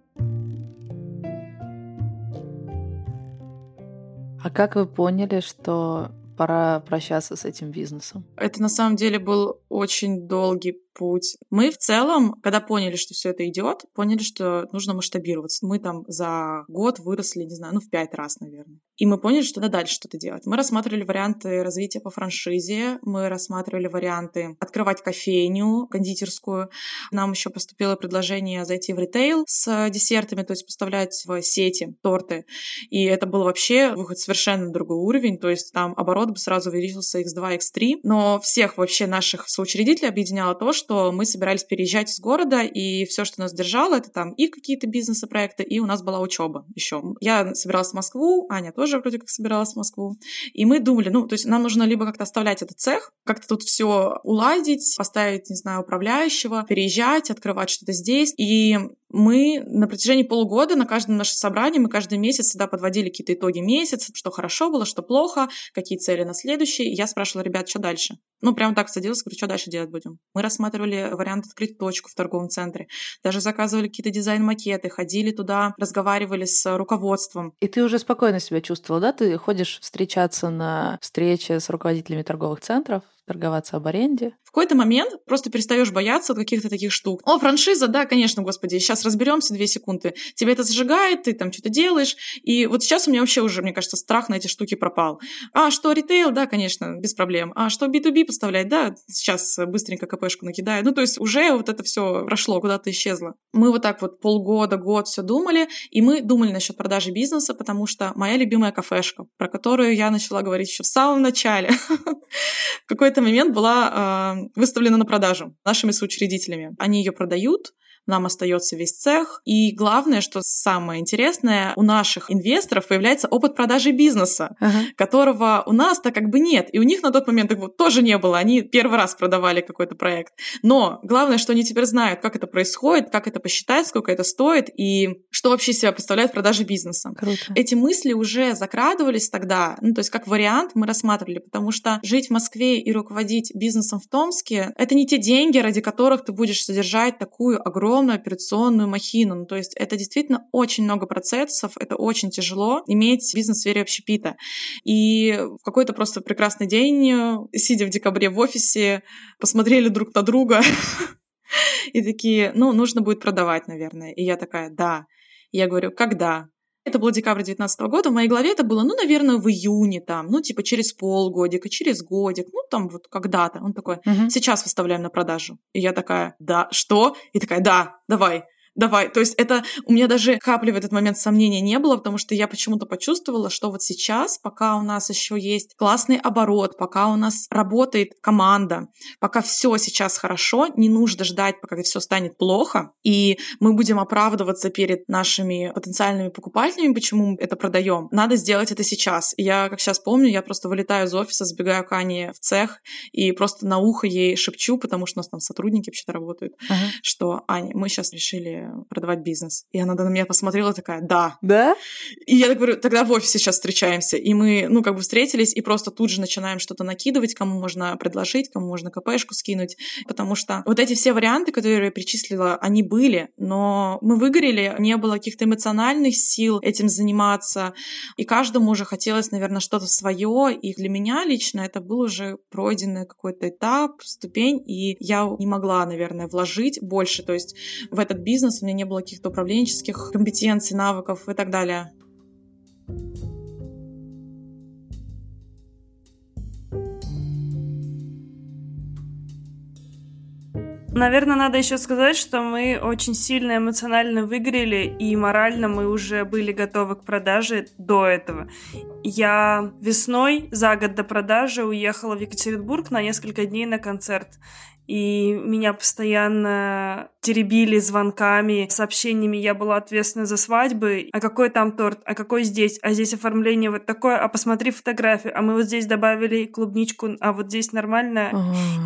А как вы поняли, что пора прощаться с этим бизнесом? Это на самом деле был очень долгий путь. Мы в целом, когда поняли, что все это идет, поняли, что нужно масштабироваться. Мы там за год выросли, не знаю, ну в пять раз, наверное. И мы поняли, что надо дальше что-то делать. Мы рассматривали варианты развития по франшизе, мы рассматривали варианты открывать кофейню, кондитерскую. Нам еще поступило предложение зайти в ритейл с десертами, то есть поставлять в сети торты. И это был вообще выход совершенно другой уровень, то есть там оборот бы сразу увеличился x2, x3. Но всех вообще наших соучредителей объединяло то, что что мы собирались переезжать из города, и все, что нас держало, это там и какие-то бизнесы, проекты, и у нас была учеба еще. Я собиралась в Москву, Аня тоже вроде как собиралась в Москву. И мы думали, ну, то есть нам нужно либо как-то оставлять этот цех, как-то тут все уладить, поставить, не знаю, управляющего, переезжать, открывать что-то здесь. И мы на протяжении полугода на каждом нашем собрании, мы каждый месяц всегда подводили какие-то итоги месяца, что хорошо было, что плохо, какие цели на следующий. Я спрашивала ребят, что дальше? Ну, прям так садилась, говорю, что дальше делать будем? Мы рассматривали вариант открыть точку в торговом центре, даже заказывали какие-то дизайн-макеты, ходили туда, разговаривали с руководством. И ты уже спокойно себя чувствовала, да? Ты ходишь встречаться на встречи с руководителями торговых центров, торговаться об аренде. Какой-то момент просто перестаешь бояться каких-то таких штук. О, франшиза, да, конечно, господи, сейчас разберемся две секунды. Тебя это зажигает, ты там что-то делаешь. И вот сейчас у меня вообще уже, мне кажется, страх на эти штуки пропал. А, что ритейл, да, конечно, без проблем. А, что B2B поставлять, да, сейчас быстренько КПшку накидаю. Ну, то есть уже вот это все прошло, куда-то исчезло. Мы вот так вот полгода, год все думали, и мы думали насчет продажи бизнеса, потому что моя любимая кафешка, про которую я начала говорить еще в самом начале, [laughs] в какой-то момент была э, выставлена на продажу нашими соучредителями. Они ее продают, нам остается весь цех. И главное, что самое интересное, у наших инвесторов появляется опыт продажи бизнеса, ага. которого у нас-то как бы нет. И у них на тот момент его тоже не было. Они первый раз продавали какой-то проект. Но главное, что они теперь знают, как это происходит, как это посчитать, сколько это стоит и что вообще себя представляет продажа бизнеса. Круто. Эти мысли уже закрадывались тогда, ну, то есть как вариант мы рассматривали, потому что жить в Москве и руководить бизнесом в Томске — это не те деньги, ради которых ты будешь содержать такую огромную огромную операционную махину. Ну, то есть это действительно очень много процессов, это очень тяжело иметь бизнес в сфере общепита. И в какой-то просто прекрасный день, сидя в декабре в офисе, посмотрели друг на друга [laughs] и такие, ну, нужно будет продавать, наверное. И я такая, да. Я говорю, когда? Это был декабрь 2019 года, в моей голове это было, ну, наверное, в июне там, ну, типа через полгодика, через годик, ну, там вот когда-то. Он такой, угу. сейчас выставляем на продажу. И я такая, да, что? И такая, да, давай давай. То есть это у меня даже капли в этот момент сомнения не было, потому что я почему-то почувствовала, что вот сейчас, пока у нас еще есть классный оборот, пока у нас работает команда, пока все сейчас хорошо, не нужно ждать, пока все станет плохо, и мы будем оправдываться перед нашими потенциальными покупателями, почему это продаем. Надо сделать это сейчас. И я, как сейчас помню, я просто вылетаю из офиса, сбегаю к Ане в цех и просто на ухо ей шепчу, потому что у нас там сотрудники вообще-то работают, uh-huh. что Аня, мы сейчас решили продавать бизнес. И она на меня посмотрела такая, да. Да? И я говорю, тогда в офисе сейчас встречаемся. И мы, ну, как бы встретились и просто тут же начинаем что-то накидывать, кому можно предложить, кому можно КПшку скинуть. Потому что вот эти все варианты, которые я перечислила, они были, но мы выгорели, не было каких-то эмоциональных сил этим заниматься. И каждому уже хотелось, наверное, что-то свое. И для меня лично это был уже пройденный какой-то этап, ступень, и я не могла, наверное, вложить больше. То есть в этот бизнес у меня не было каких-то управленческих компетенций, навыков и так далее. Наверное, надо еще сказать, что мы очень сильно эмоционально выиграли, и морально мы уже были готовы к продаже до этого. Я весной, за год до продажи, уехала в Екатеринбург на несколько дней на концерт и меня постоянно теребили звонками, сообщениями. Я была ответственна за свадьбы. А какой там торт? А какой здесь? А здесь оформление вот такое? А посмотри фотографию. А мы вот здесь добавили клубничку, а вот здесь нормально.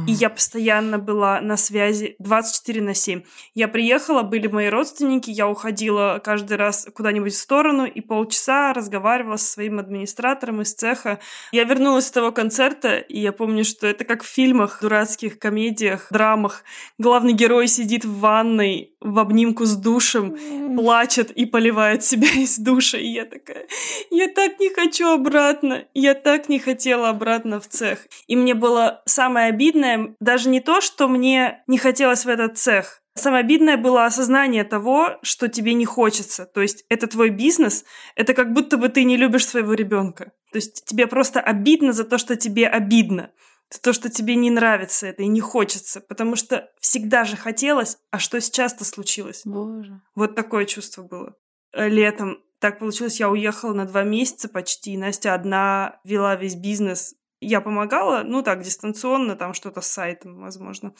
И я постоянно была на связи 24 на 7. Я приехала, были мои родственники, я уходила каждый раз куда-нибудь в сторону и полчаса разговаривала со своим администратором из цеха. Я вернулась с того концерта, и я помню, что это как в фильмах, дурацких комедиях, комедиях, драмах главный герой сидит в ванной в обнимку с душем, плачет и поливает себя [laughs] из душа. И я такая, я так не хочу обратно. Я так не хотела обратно в цех. И мне было самое обидное, даже не то, что мне не хотелось в этот цех, Самое обидное было осознание того, что тебе не хочется. То есть это твой бизнес, это как будто бы ты не любишь своего ребенка. То есть тебе просто обидно за то, что тебе обидно то, что тебе не нравится это и не хочется, потому что всегда же хотелось, а что сейчас-то случилось? Боже. Вот такое чувство было. Э, летом так получилось, я уехала на два месяца почти, Настя одна вела весь бизнес, Я помогала, ну так, дистанционно, там что-то с сайтом, возможно.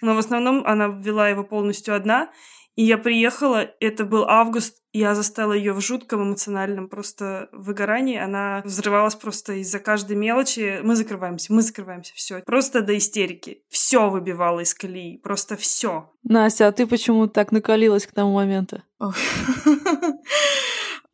Но в основном она ввела его полностью одна. И я приехала, это был август, я застала ее в жутком эмоциональном просто выгорании. Она взрывалась просто из-за каждой мелочи. Мы закрываемся, мы закрываемся, все. Просто до истерики. Все выбивало из колеи, просто все. Настя, а ты почему так накалилась к тому моменту? [laughs]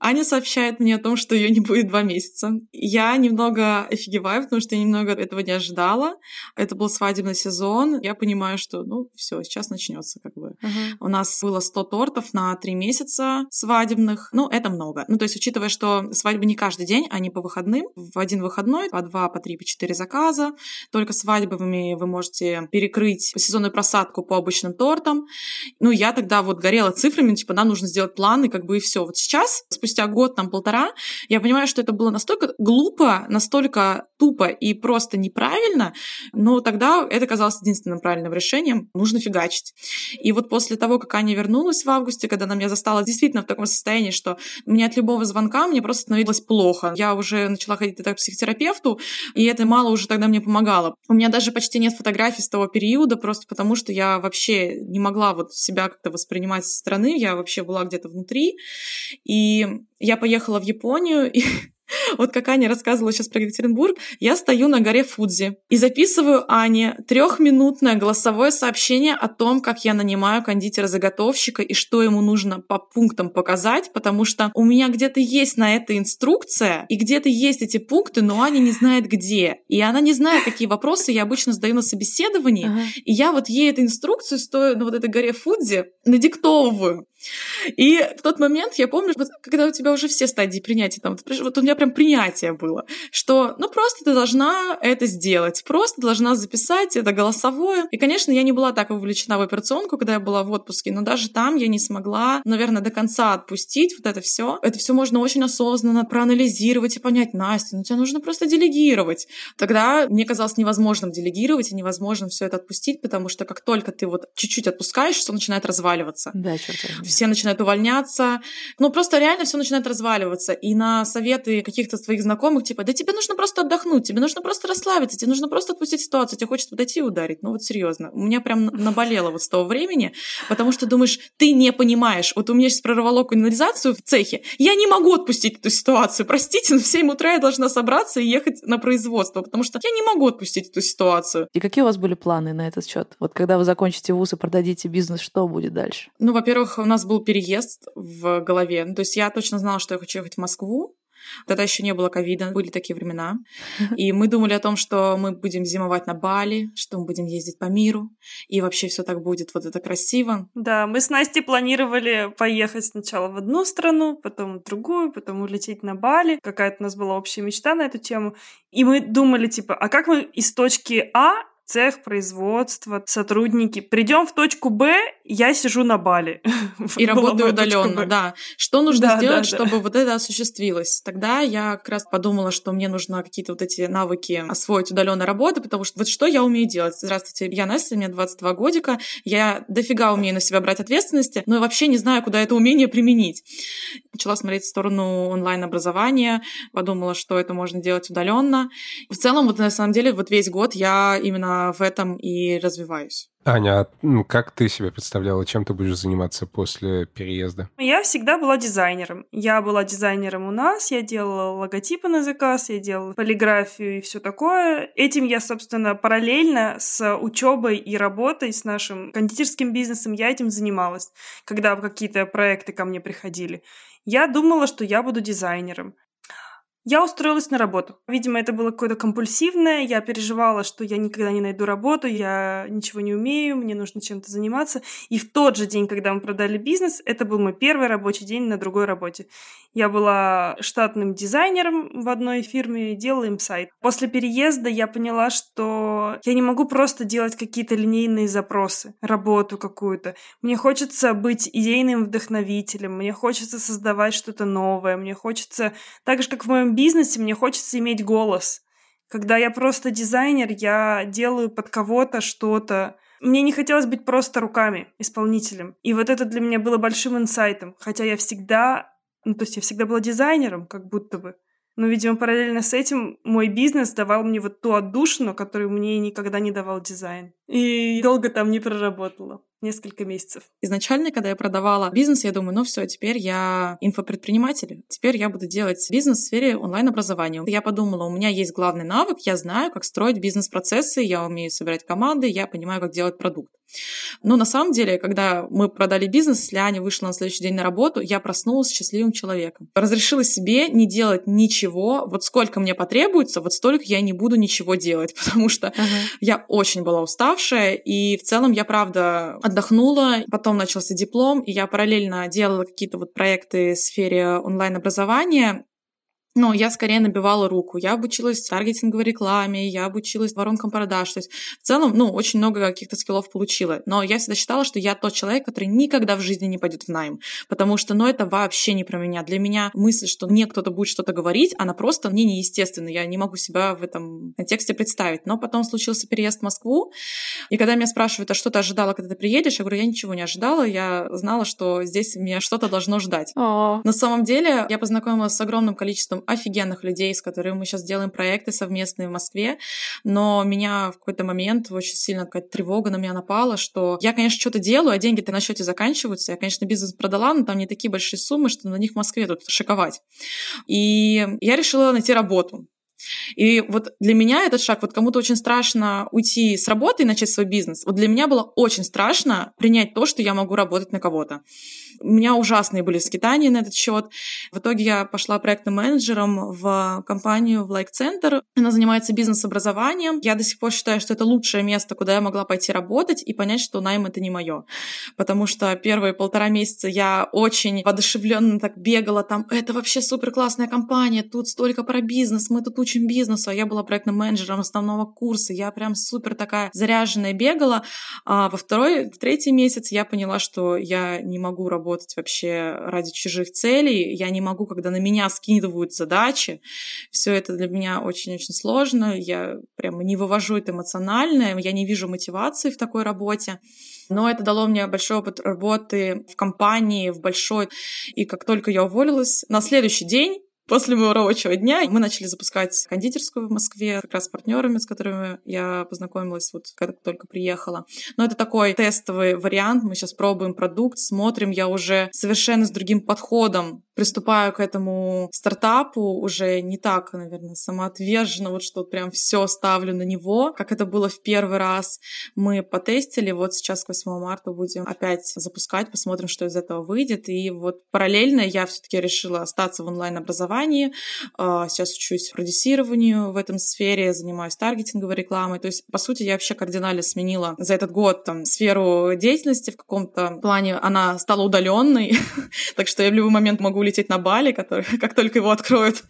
Аня сообщает мне о том, что ее не будет два месяца. Я немного офигеваю, потому что я немного этого не ожидала. Это был свадебный сезон. Я понимаю, что, ну, все, сейчас начнется как бы. Uh-huh. У нас было 100 тортов на три месяца свадебных. Ну, это много. Ну, то есть, учитывая, что свадьбы не каждый день, они по выходным. В один выходной по два, по три, по четыре заказа. Только свадьбами вы можете перекрыть сезонную просадку по обычным тортам. Ну, я тогда вот горела цифрами, типа, нам нужно сделать планы, как бы и все. Вот сейчас, спустя год, там, полтора, я понимаю, что это было настолько глупо, настолько тупо и просто неправильно, но тогда это казалось единственным правильным решением. Нужно фигачить. И вот после того, как Аня вернулась в августе, когда она меня застала действительно в таком состоянии, что мне от любого звонка мне просто становилось плохо. Я уже начала ходить к психотерапевту, и это мало уже тогда мне помогало. У меня даже почти нет фотографий с того периода, просто потому что я вообще не могла вот себя как-то воспринимать со стороны, я вообще была где-то внутри. И я поехала в Японию, и [laughs] вот как Аня рассказывала сейчас про Екатеринбург, я стою на горе Фудзи и записываю Ане трехминутное голосовое сообщение о том, как я нанимаю кондитера-заготовщика и что ему нужно по пунктам показать, потому что у меня где-то есть на это инструкция, и где-то есть эти пункты, но Аня не знает где. И она не знает, какие вопросы я обычно задаю на собеседовании, ага. и я вот ей эту инструкцию, стоя на вот этой горе Фудзи, надиктовываю. И в тот момент я помню, вот, когда у тебя уже все стадии принятия, там, вот у меня прям принятие было, что ну просто ты должна это сделать, просто должна записать это голосовое. И, конечно, я не была так вовлечена в операционку, когда я была в отпуске, но даже там я не смогла, наверное, до конца отпустить вот это все. Это все можно очень осознанно проанализировать и понять, Настя, ну тебе нужно просто делегировать. Тогда мне казалось невозможным делегировать и невозможным все это отпустить, потому что как только ты вот чуть-чуть отпускаешь, все начинает разваливаться. Да, черт все начинают увольняться. Ну, просто реально все начинает разваливаться. И на советы каких-то своих знакомых, типа, да тебе нужно просто отдохнуть, тебе нужно просто расслабиться, тебе нужно просто отпустить ситуацию, тебе хочется подойти и ударить. Ну, вот серьезно. У меня прям наболело вот с того времени, потому что думаешь, ты не понимаешь. Вот у меня сейчас прорвало канализацию в цехе, я не могу отпустить эту ситуацию. Простите, но в 7 утра я должна собраться и ехать на производство, потому что я не могу отпустить эту ситуацию. И какие у вас были планы на этот счет? Вот когда вы закончите вуз и продадите бизнес, что будет дальше? Ну, во-первых, у нас был переезд в голове. Ну, то есть я точно знала, что я хочу ехать в Москву. Тогда еще не было ковида, были такие времена. [laughs] И мы думали о том, что мы будем зимовать на Бали, что мы будем ездить по миру, и вообще все так будет вот это красиво. Да, мы с Настей планировали поехать сначала в одну страну, потом в другую, потом улететь на Бали. Какая-то у нас была общая мечта на эту тему. И мы думали, типа, а как мы из точки А цех, производство, сотрудники. Придем в точку Б, я сижу на Бали. [laughs] И работаю удаленно, да. Что нужно да, сделать, да, чтобы да. вот это осуществилось? Тогда я как раз подумала, что мне нужно какие-то вот эти навыки освоить удаленной работы, потому что вот что я умею делать? Здравствуйте, я Настя, мне 22 годика, я дофига умею на себя брать ответственности, но вообще не знаю, куда это умение применить. Начала смотреть в сторону онлайн-образования, подумала, что это можно делать удаленно. В целом, вот на самом деле, вот весь год я именно в этом и развиваюсь. Аня, а, как ты себе представляла, чем ты будешь заниматься после переезда? Я всегда была дизайнером. Я была дизайнером у нас, я делала логотипы на заказ, я делала полиграфию и все такое. Этим я, собственно, параллельно с учебой и работой с нашим кондитерским бизнесом я этим занималась, когда какие-то проекты ко мне приходили. Я думала, что я буду дизайнером. Я устроилась на работу. Видимо, это было какое-то компульсивное. Я переживала, что я никогда не найду работу, я ничего не умею, мне нужно чем-то заниматься. И в тот же день, когда мы продали бизнес, это был мой первый рабочий день на другой работе. Я была штатным дизайнером в одной фирме, делала им сайт. После переезда я поняла, что я не могу просто делать какие-то линейные запросы, работу какую-то. Мне хочется быть идейным вдохновителем, мне хочется создавать что-то новое, мне хочется, так же, как в моем бизнесе мне хочется иметь голос. Когда я просто дизайнер, я делаю под кого-то что-то. Мне не хотелось быть просто руками, исполнителем. И вот это для меня было большим инсайтом. Хотя я всегда, ну то есть я всегда была дизайнером, как будто бы. Но, видимо, параллельно с этим мой бизнес давал мне вот ту отдушину, которую мне никогда не давал дизайн. И долго там не проработала несколько месяцев. Изначально, когда я продавала бизнес, я думаю, ну все, теперь я инфопредприниматель, теперь я буду делать бизнес в сфере онлайн-образования. Я подумала, у меня есть главный навык, я знаю, как строить бизнес-процессы, я умею собирать команды, я понимаю, как делать продукт. Но на самом деле, когда мы продали бизнес, если Аня вышла на следующий день на работу, я проснулась счастливым человеком. Разрешила себе не делать ничего. Вот сколько мне потребуется, вот столько я не буду ничего делать, [laughs] потому что uh-huh. я очень была уставшая, и в целом я, правда, отдохнула. Потом начался диплом, и я параллельно делала какие-то вот проекты в сфере онлайн-образования, но я скорее набивала руку. Я обучилась таргетинговой рекламе, я обучилась воронкам продаж. То есть в целом, ну, очень много каких-то скиллов получила. Но я всегда считала, что я тот человек, который никогда в жизни не пойдет в найм. Потому что, ну, это вообще не про меня. Для меня мысль, что мне кто-то будет что-то говорить, она просто мне неестественна. Я не могу себя в этом контексте представить. Но потом случился переезд в Москву. И когда меня спрашивают, а что ты ожидала, когда ты приедешь? Я говорю, я ничего не ожидала. Я знала, что здесь меня что-то должно ждать. О. На самом деле, я познакомилась с огромным количеством офигенных людей, с которыми мы сейчас делаем проекты совместные в Москве, но меня в какой-то момент очень сильно какая-то тревога на меня напала, что я, конечно, что-то делаю, а деньги-то на счете заканчиваются. Я, конечно, бизнес продала, но там не такие большие суммы, что на них в Москве тут шиковать. И я решила найти работу. И вот для меня этот шаг, вот кому-то очень страшно уйти с работы и начать свой бизнес. Вот для меня было очень страшно принять то, что я могу работать на кого-то. У меня ужасные были скитания на этот счет. В итоге я пошла проектным менеджером в компанию в Like Center. Она занимается бизнес-образованием. Я до сих пор считаю, что это лучшее место, куда я могла пойти работать и понять, что найм это не мое. Потому что первые полтора месяца я очень воодушевленно так бегала там. Это вообще супер классная компания, тут столько про бизнес, мы тут учим бизнесу, а я была проектным менеджером основного курса, я прям супер такая заряженная бегала, а во второй, в третий месяц я поняла, что я не могу работать вообще ради чужих целей, я не могу, когда на меня скидывают задачи, все это для меня очень-очень сложно, я прямо не вывожу это эмоционально, я не вижу мотивации в такой работе. Но это дало мне большой опыт работы в компании, в большой. И как только я уволилась, на следующий день После моего рабочего дня мы начали запускать кондитерскую в Москве, как раз с партнерами, с которыми я познакомилась, вот когда только приехала. Но это такой тестовый вариант. Мы сейчас пробуем продукт, смотрим. Я уже совершенно с другим подходом приступаю к этому стартапу уже не так, наверное, самоотверженно, вот что прям все ставлю на него, как это было в первый раз. Мы потестили, вот сейчас к 8 марта будем опять запускать, посмотрим, что из этого выйдет. И вот параллельно я все-таки решила остаться в онлайн-образовании. А, сейчас учусь продюсированию в этом сфере, занимаюсь таргетинговой рекламой. То есть, по сути, я вообще кардинально сменила за этот год там сферу деятельности в каком-то плане. Она стала удаленной, [laughs] так что я в любой момент могу улететь на Бали, который, [laughs] как только его откроют.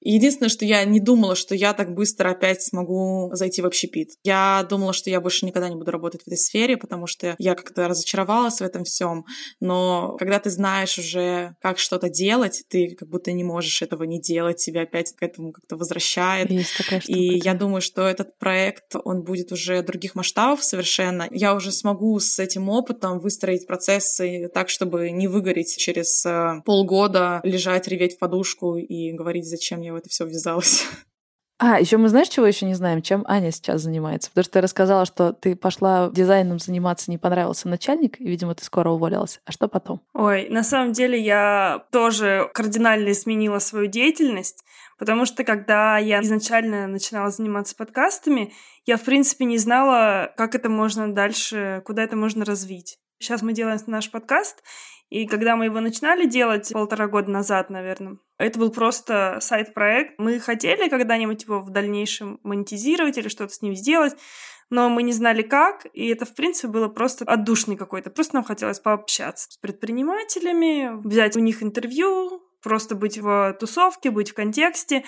Единственное, что я не думала, что я так быстро опять смогу зайти в общепит. Я думала, что я больше никогда не буду работать в этой сфере, потому что я как-то разочаровалась в этом всем. Но когда ты знаешь уже, как что-то делать, ты как будто не можешь этого не делать, тебя опять к этому как-то возвращает. Есть такая штука, И я думаю, что этот проект, он будет уже других масштабов совершенно. Я уже смогу с этим опытом выстроить процессы так, чтобы не выгореть через э, полгода, лежать, реветь в подушку и говорить, зачем я в это все ввязалась. [laughs] А, еще мы знаешь, чего еще не знаем, чем Аня сейчас занимается? Потому что ты рассказала, что ты пошла дизайном заниматься, не понравился начальник, и, видимо, ты скоро уволилась. А что потом? Ой, на самом деле я тоже кардинально сменила свою деятельность, потому что когда я изначально начинала заниматься подкастами, я, в принципе, не знала, как это можно дальше, куда это можно развить. Сейчас мы делаем наш подкаст, и когда мы его начинали делать полтора года назад, наверное, это был просто сайт-проект. Мы хотели когда-нибудь его в дальнейшем монетизировать или что-то с ним сделать, но мы не знали как, и это, в принципе, было просто отдушный какой-то. Просто нам хотелось пообщаться с предпринимателями, взять у них интервью, просто быть в тусовке, быть в контексте,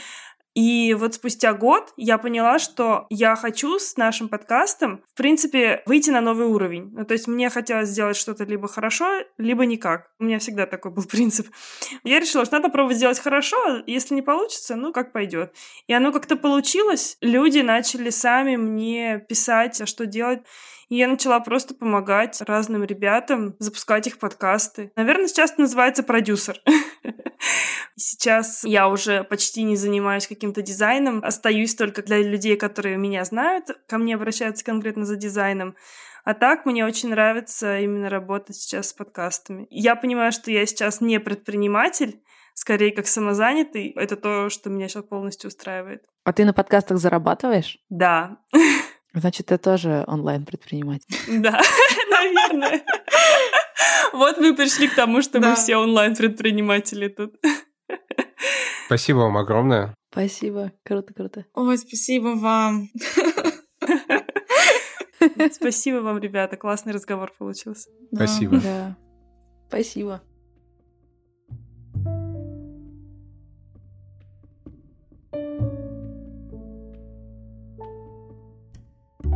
и вот спустя год я поняла, что я хочу с нашим подкастом, в принципе, выйти на новый уровень. Ну, то есть мне хотелось сделать что-то либо хорошо, либо никак. У меня всегда такой был [laughs] принцип. Я решила, что надо пробовать сделать хорошо, если не получится, ну, как пойдет. И оно как-то получилось. Люди начали сами мне писать, а что делать. И я начала просто помогать разным ребятам запускать их подкасты. Наверное, сейчас это называется продюсер. [laughs] Сейчас я уже почти не занимаюсь каким-то дизайном, остаюсь только для людей, которые меня знают, ко мне обращаются конкретно за дизайном. А так мне очень нравится именно работать сейчас с подкастами. Я понимаю, что я сейчас не предприниматель, скорее как самозанятый. Это то, что меня сейчас полностью устраивает. А ты на подкастах зарабатываешь? Да. [laughs] Значит, ты тоже онлайн-предприниматель. [laughs] Да, [laughs] наверное. Вот мы пришли к тому, что мы все онлайн-предприниматели тут. Спасибо вам огромное. Спасибо. Круто, круто. Ой, спасибо вам. Спасибо вам, ребята. Классный разговор получился. Спасибо. Да. Спасибо.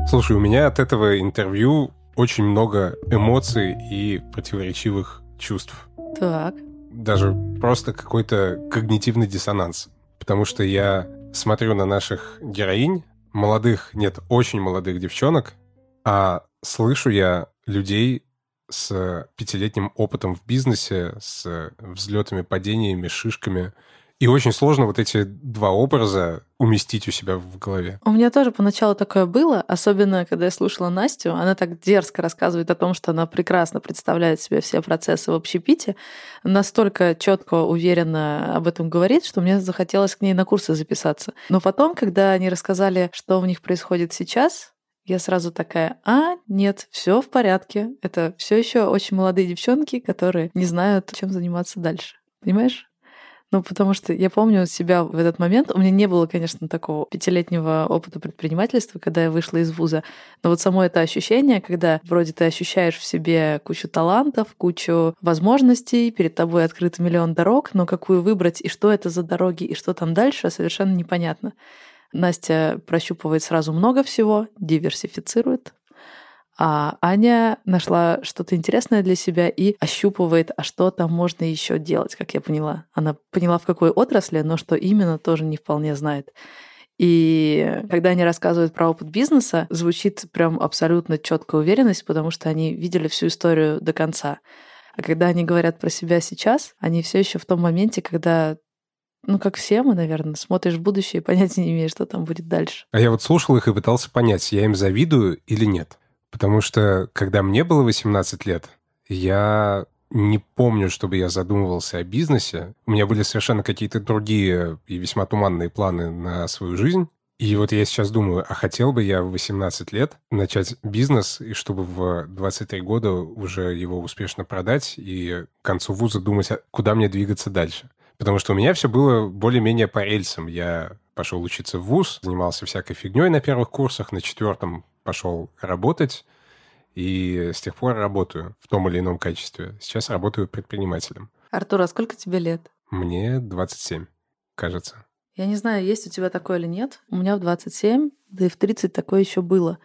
Слушай, у меня от этого интервью очень много эмоций и противоречивых чувств. Так. Даже просто какой-то когнитивный диссонанс. Потому что я смотрю на наших героинь, молодых, нет, очень молодых девчонок, а слышу я людей с пятилетним опытом в бизнесе, с взлетами, падениями, шишками – и очень сложно вот эти два образа уместить у себя в голове. У меня тоже поначалу такое было, особенно когда я слушала Настю. Она так дерзко рассказывает о том, что она прекрасно представляет себе все процессы в общепите, настолько четко, уверенно об этом говорит, что мне захотелось к ней на курсы записаться. Но потом, когда они рассказали, что у них происходит сейчас, я сразу такая, а, нет, все в порядке. Это все еще очень молодые девчонки, которые не знают, чем заниматься дальше. Понимаешь? Ну, потому что я помню себя в этот момент. У меня не было, конечно, такого пятилетнего опыта предпринимательства, когда я вышла из вуза. Но вот само это ощущение, когда вроде ты ощущаешь в себе кучу талантов, кучу возможностей, перед тобой открыт миллион дорог, но какую выбрать и что это за дороги, и что там дальше, совершенно непонятно. Настя прощупывает сразу много всего, диверсифицирует, а Аня нашла что-то интересное для себя и ощупывает, а что там можно еще делать, как я поняла. Она поняла, в какой отрасли, но что именно, тоже не вполне знает. И когда они рассказывают про опыт бизнеса, звучит прям абсолютно четкая уверенность, потому что они видели всю историю до конца. А когда они говорят про себя сейчас, они все еще в том моменте, когда ну, как все мы, наверное, смотришь в будущее и понятия не имеешь, что там будет дальше. А я вот слушал их и пытался понять, я им завидую или нет. Потому что, когда мне было 18 лет, я не помню, чтобы я задумывался о бизнесе. У меня были совершенно какие-то другие и весьма туманные планы на свою жизнь. И вот я сейчас думаю, а хотел бы я в 18 лет начать бизнес, и чтобы в 23 года уже его успешно продать, и к концу вуза думать, а куда мне двигаться дальше. Потому что у меня все было более-менее по рельсам. Я пошел учиться в вуз, занимался всякой фигней на первых курсах, на четвертом пошел работать, и с тех пор работаю в том или ином качестве. Сейчас работаю предпринимателем. Артур, а сколько тебе лет? Мне 27, кажется. Я не знаю, есть у тебя такое или нет. У меня в 27, да и в 30 такое еще было.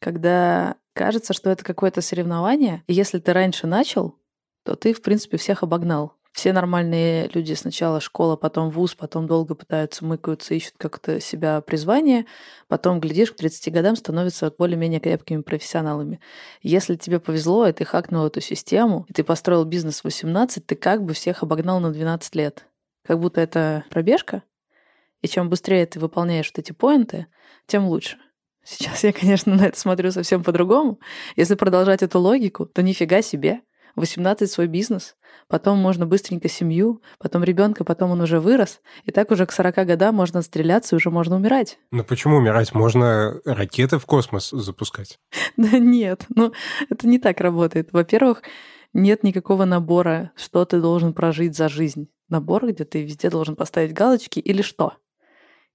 Когда кажется, что это какое-то соревнование, и если ты раньше начал, то ты, в принципе, всех обогнал. Все нормальные люди сначала школа, потом вуз, потом долго пытаются, мыкаются, ищут как-то себя призвание, потом, глядишь, к 30 годам становятся более-менее крепкими профессионалами. Если тебе повезло, и ты хакнул эту систему, и ты построил бизнес в 18, ты как бы всех обогнал на 12 лет. Как будто это пробежка, и чем быстрее ты выполняешь вот эти поинты, тем лучше. Сейчас я, [laughs] конечно, на это смотрю совсем по-другому. Если продолжать эту логику, то нифига себе. 18 свой бизнес, потом можно быстренько семью, потом ребенка, потом он уже вырос, и так уже к 40 годам можно отстреляться, и уже можно умирать. Ну почему умирать? Можно ракеты в космос запускать. [laughs] Да нет, ну это не так работает. Во-первых, нет никакого набора, что ты должен прожить за жизнь. Набор, где ты везде должен поставить галочки или что?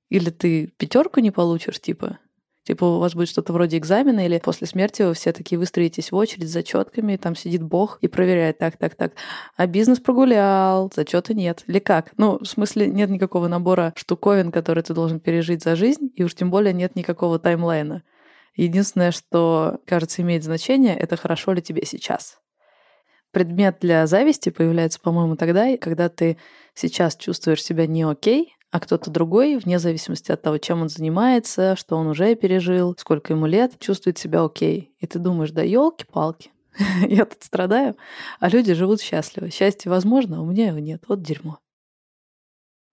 Или ты пятерку не получишь, типа, Типа у вас будет что-то вроде экзамена, или после смерти вы все такие выстроитесь в очередь с зачетками, там сидит Бог и проверяет так, так, так. А бизнес прогулял, зачета нет. Или как? Ну, в смысле, нет никакого набора штуковин, которые ты должен пережить за жизнь, и уж тем более нет никакого таймлайна. Единственное, что, кажется, имеет значение, это хорошо ли тебе сейчас. Предмет для зависти появляется, по-моему, тогда, когда ты сейчас чувствуешь себя не окей, а кто-то другой, вне зависимости от того, чем он занимается, что он уже пережил, сколько ему лет, чувствует себя окей. И ты думаешь, да елки-палки, [laughs] Я тут страдаю, а люди живут счастливо. Счастье возможно, а у меня его нет. Вот дерьмо.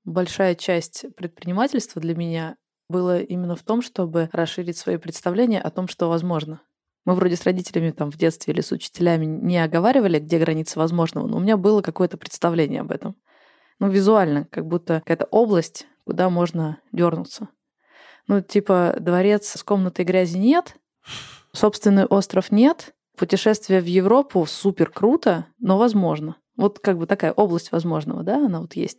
Большая часть предпринимательства для меня было именно в том, чтобы расширить свои представления о том, что возможно. Мы вроде с родителями там в детстве или с учителями не оговаривали, где границы возможного, но у меня было какое-то представление об этом. Ну, визуально, как будто какая-то область, куда можно дернуться. Ну, типа, дворец с комнатой грязи нет, собственный остров нет, путешествие в Европу супер круто, но возможно. Вот как бы такая область возможного, да, она вот есть.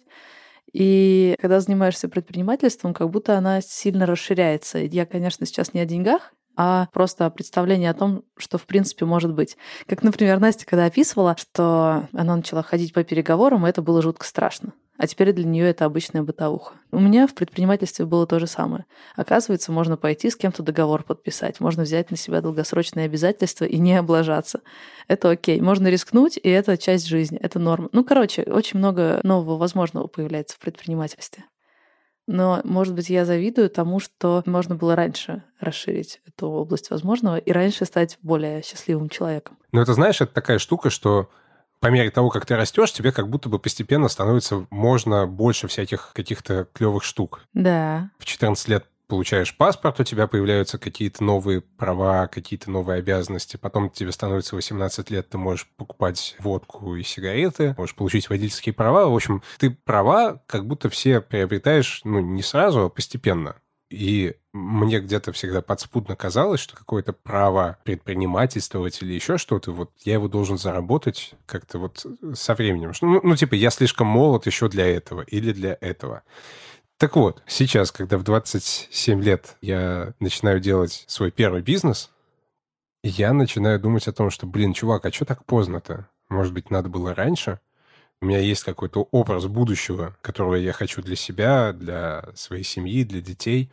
И когда занимаешься предпринимательством, как будто она сильно расширяется. Я, конечно, сейчас не о деньгах, а просто представление о том, что в принципе может быть. Как, например, Настя, когда описывала, что она начала ходить по переговорам, и это было жутко страшно. А теперь для нее это обычная бытовуха. У меня в предпринимательстве было то же самое. Оказывается, можно пойти с кем-то договор подписать, можно взять на себя долгосрочные обязательства и не облажаться. Это окей. Можно рискнуть, и это часть жизни, это норма. Ну, короче, очень много нового возможного появляется в предпринимательстве. Но, может быть, я завидую тому, что можно было раньше расширить эту область возможного и раньше стать более счастливым человеком. Ну, это, знаешь, это такая штука, что по мере того, как ты растешь, тебе как будто бы постепенно становится можно больше всяких каких-то клевых штук. Да. В 14 лет получаешь паспорт, у тебя появляются какие-то новые права, какие-то новые обязанности. Потом тебе становится 18 лет, ты можешь покупать водку и сигареты, можешь получить водительские права. В общем, ты права как будто все приобретаешь, ну, не сразу, а постепенно. И мне где-то всегда подспудно казалось, что какое-то право предпринимательствовать или еще что-то, вот я его должен заработать как-то вот со временем. Ну, ну, типа, я слишком молод еще для этого или для этого. Так вот, сейчас, когда в 27 лет я начинаю делать свой первый бизнес, я начинаю думать о том, что, блин, чувак, а что так поздно-то? Может быть, надо было раньше? У меня есть какой-то образ будущего, которого я хочу для себя, для своей семьи, для детей.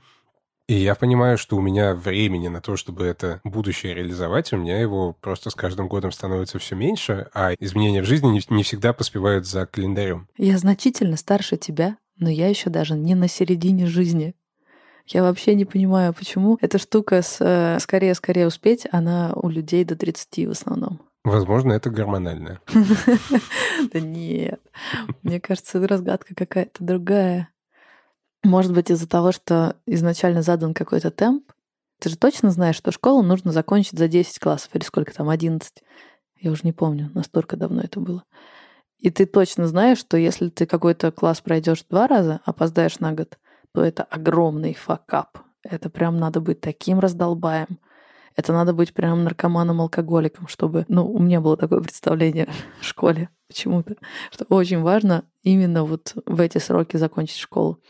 И я понимаю, что у меня времени на то, чтобы это будущее реализовать, у меня его просто с каждым годом становится все меньше, а изменения в жизни не, всегда поспевают за календарем. Я значительно старше тебя, но я еще даже не на середине жизни. Я вообще не понимаю, почему эта штука с «скорее-скорее э, успеть», она у людей до 30 в основном. Возможно, это гормональное. [laughs] Да нет. Мне кажется, разгадка какая-то другая. Может быть, из-за того, что изначально задан какой-то темп. Ты же точно знаешь, что школу нужно закончить за 10 классов, или сколько там, 11. Я уже не помню, настолько давно это было. И ты точно знаешь, что если ты какой-то класс пройдешь два раза, опоздаешь на год, то это огромный факап. Это прям надо быть таким раздолбаем. Это надо быть прям наркоманом-алкоголиком, чтобы... Ну, у меня было такое представление [laughs] в школе почему-то, что очень важно именно вот в эти сроки закончить школу.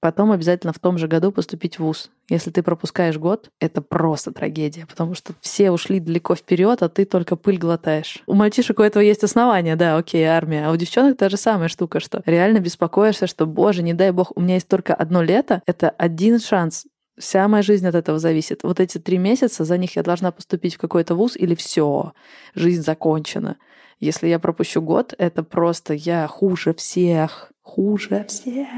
Потом обязательно в том же году поступить в ВУЗ. Если ты пропускаешь год, это просто трагедия, потому что все ушли далеко вперед, а ты только пыль глотаешь. У мальчишек у этого есть основания, да, окей, армия. А у девчонок та же самая штука, что реально беспокоишься, что, боже, не дай бог, у меня есть только одно лето, это один шанс. Вся моя жизнь от этого зависит. Вот эти три месяца, за них я должна поступить в какой-то вуз или все, жизнь закончена. Если я пропущу год, это просто я хуже всех, хуже всех.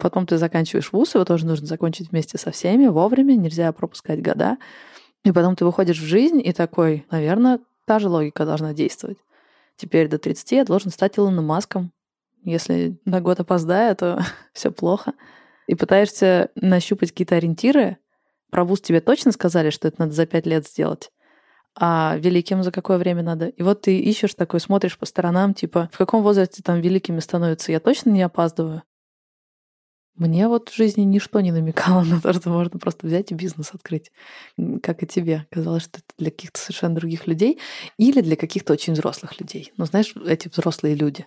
Потом ты заканчиваешь вуз, его тоже нужно закончить вместе со всеми, вовремя, нельзя пропускать года. И потом ты выходишь в жизнь и такой, наверное, та же логика должна действовать. Теперь до 30 я должен стать Илоном Маском. Если на год опоздаю, то [laughs] все плохо. И пытаешься нащупать какие-то ориентиры. Про вуз тебе точно сказали, что это надо за 5 лет сделать а великим за какое время надо. И вот ты ищешь такой, смотришь по сторонам, типа, в каком возрасте там великими становятся, я точно не опаздываю. Мне вот в жизни ничто не намекало [laughs] на то, что можно просто взять и бизнес открыть, как и тебе. Казалось, что это для каких-то совершенно других людей или для каких-то очень взрослых людей. Ну, знаешь, эти взрослые люди.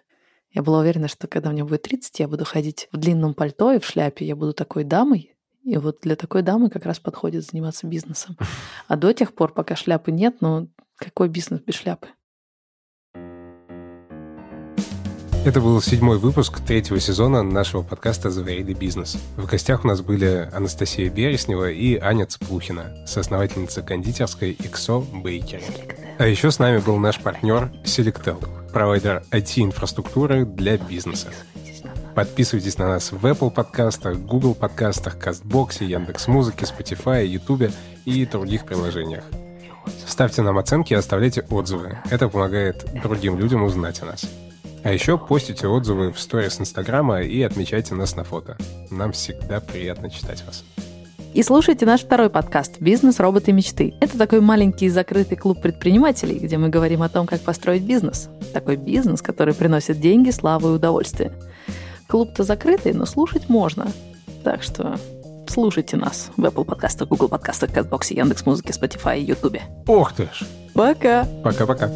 Я была уверена, что когда мне будет 30, я буду ходить в длинном пальто и в шляпе, я буду такой дамой. И вот для такой дамы как раз подходит заниматься бизнесом. [laughs] А до тех пор, пока шляпы нет, ну какой бизнес без шляпы? Это был седьмой выпуск третьего сезона нашего подкаста «The Varied Business». В гостях у нас были Анастасия Береснева и Аня Цплухина, соосновательница кондитерской XO Bakery. А еще с нами был наш партнер Selectel, провайдер IT-инфраструктуры для бизнеса. Подписывайтесь на нас в Apple подкастах, Google подкастах, CastBox, Яндекс.Музыке, Spotify, YouTube и других приложениях. Ставьте нам оценки и оставляйте отзывы. Это помогает другим людям узнать о нас. А еще постите отзывы в сторис Инстаграма и отмечайте нас на фото. Нам всегда приятно читать вас. И слушайте наш второй подкаст «Бизнес. Роботы. Мечты». Это такой маленький закрытый клуб предпринимателей, где мы говорим о том, как построить бизнес. Такой бизнес, который приносит деньги, славу и удовольствие. Клуб-то закрытый, но слушать можно. Так что слушайте нас в Apple подкастах, Google подкастах, CastBox, Яндекс.Музыке, Spotify и Ютубе. Ох ты ж! Пока! Пока-пока.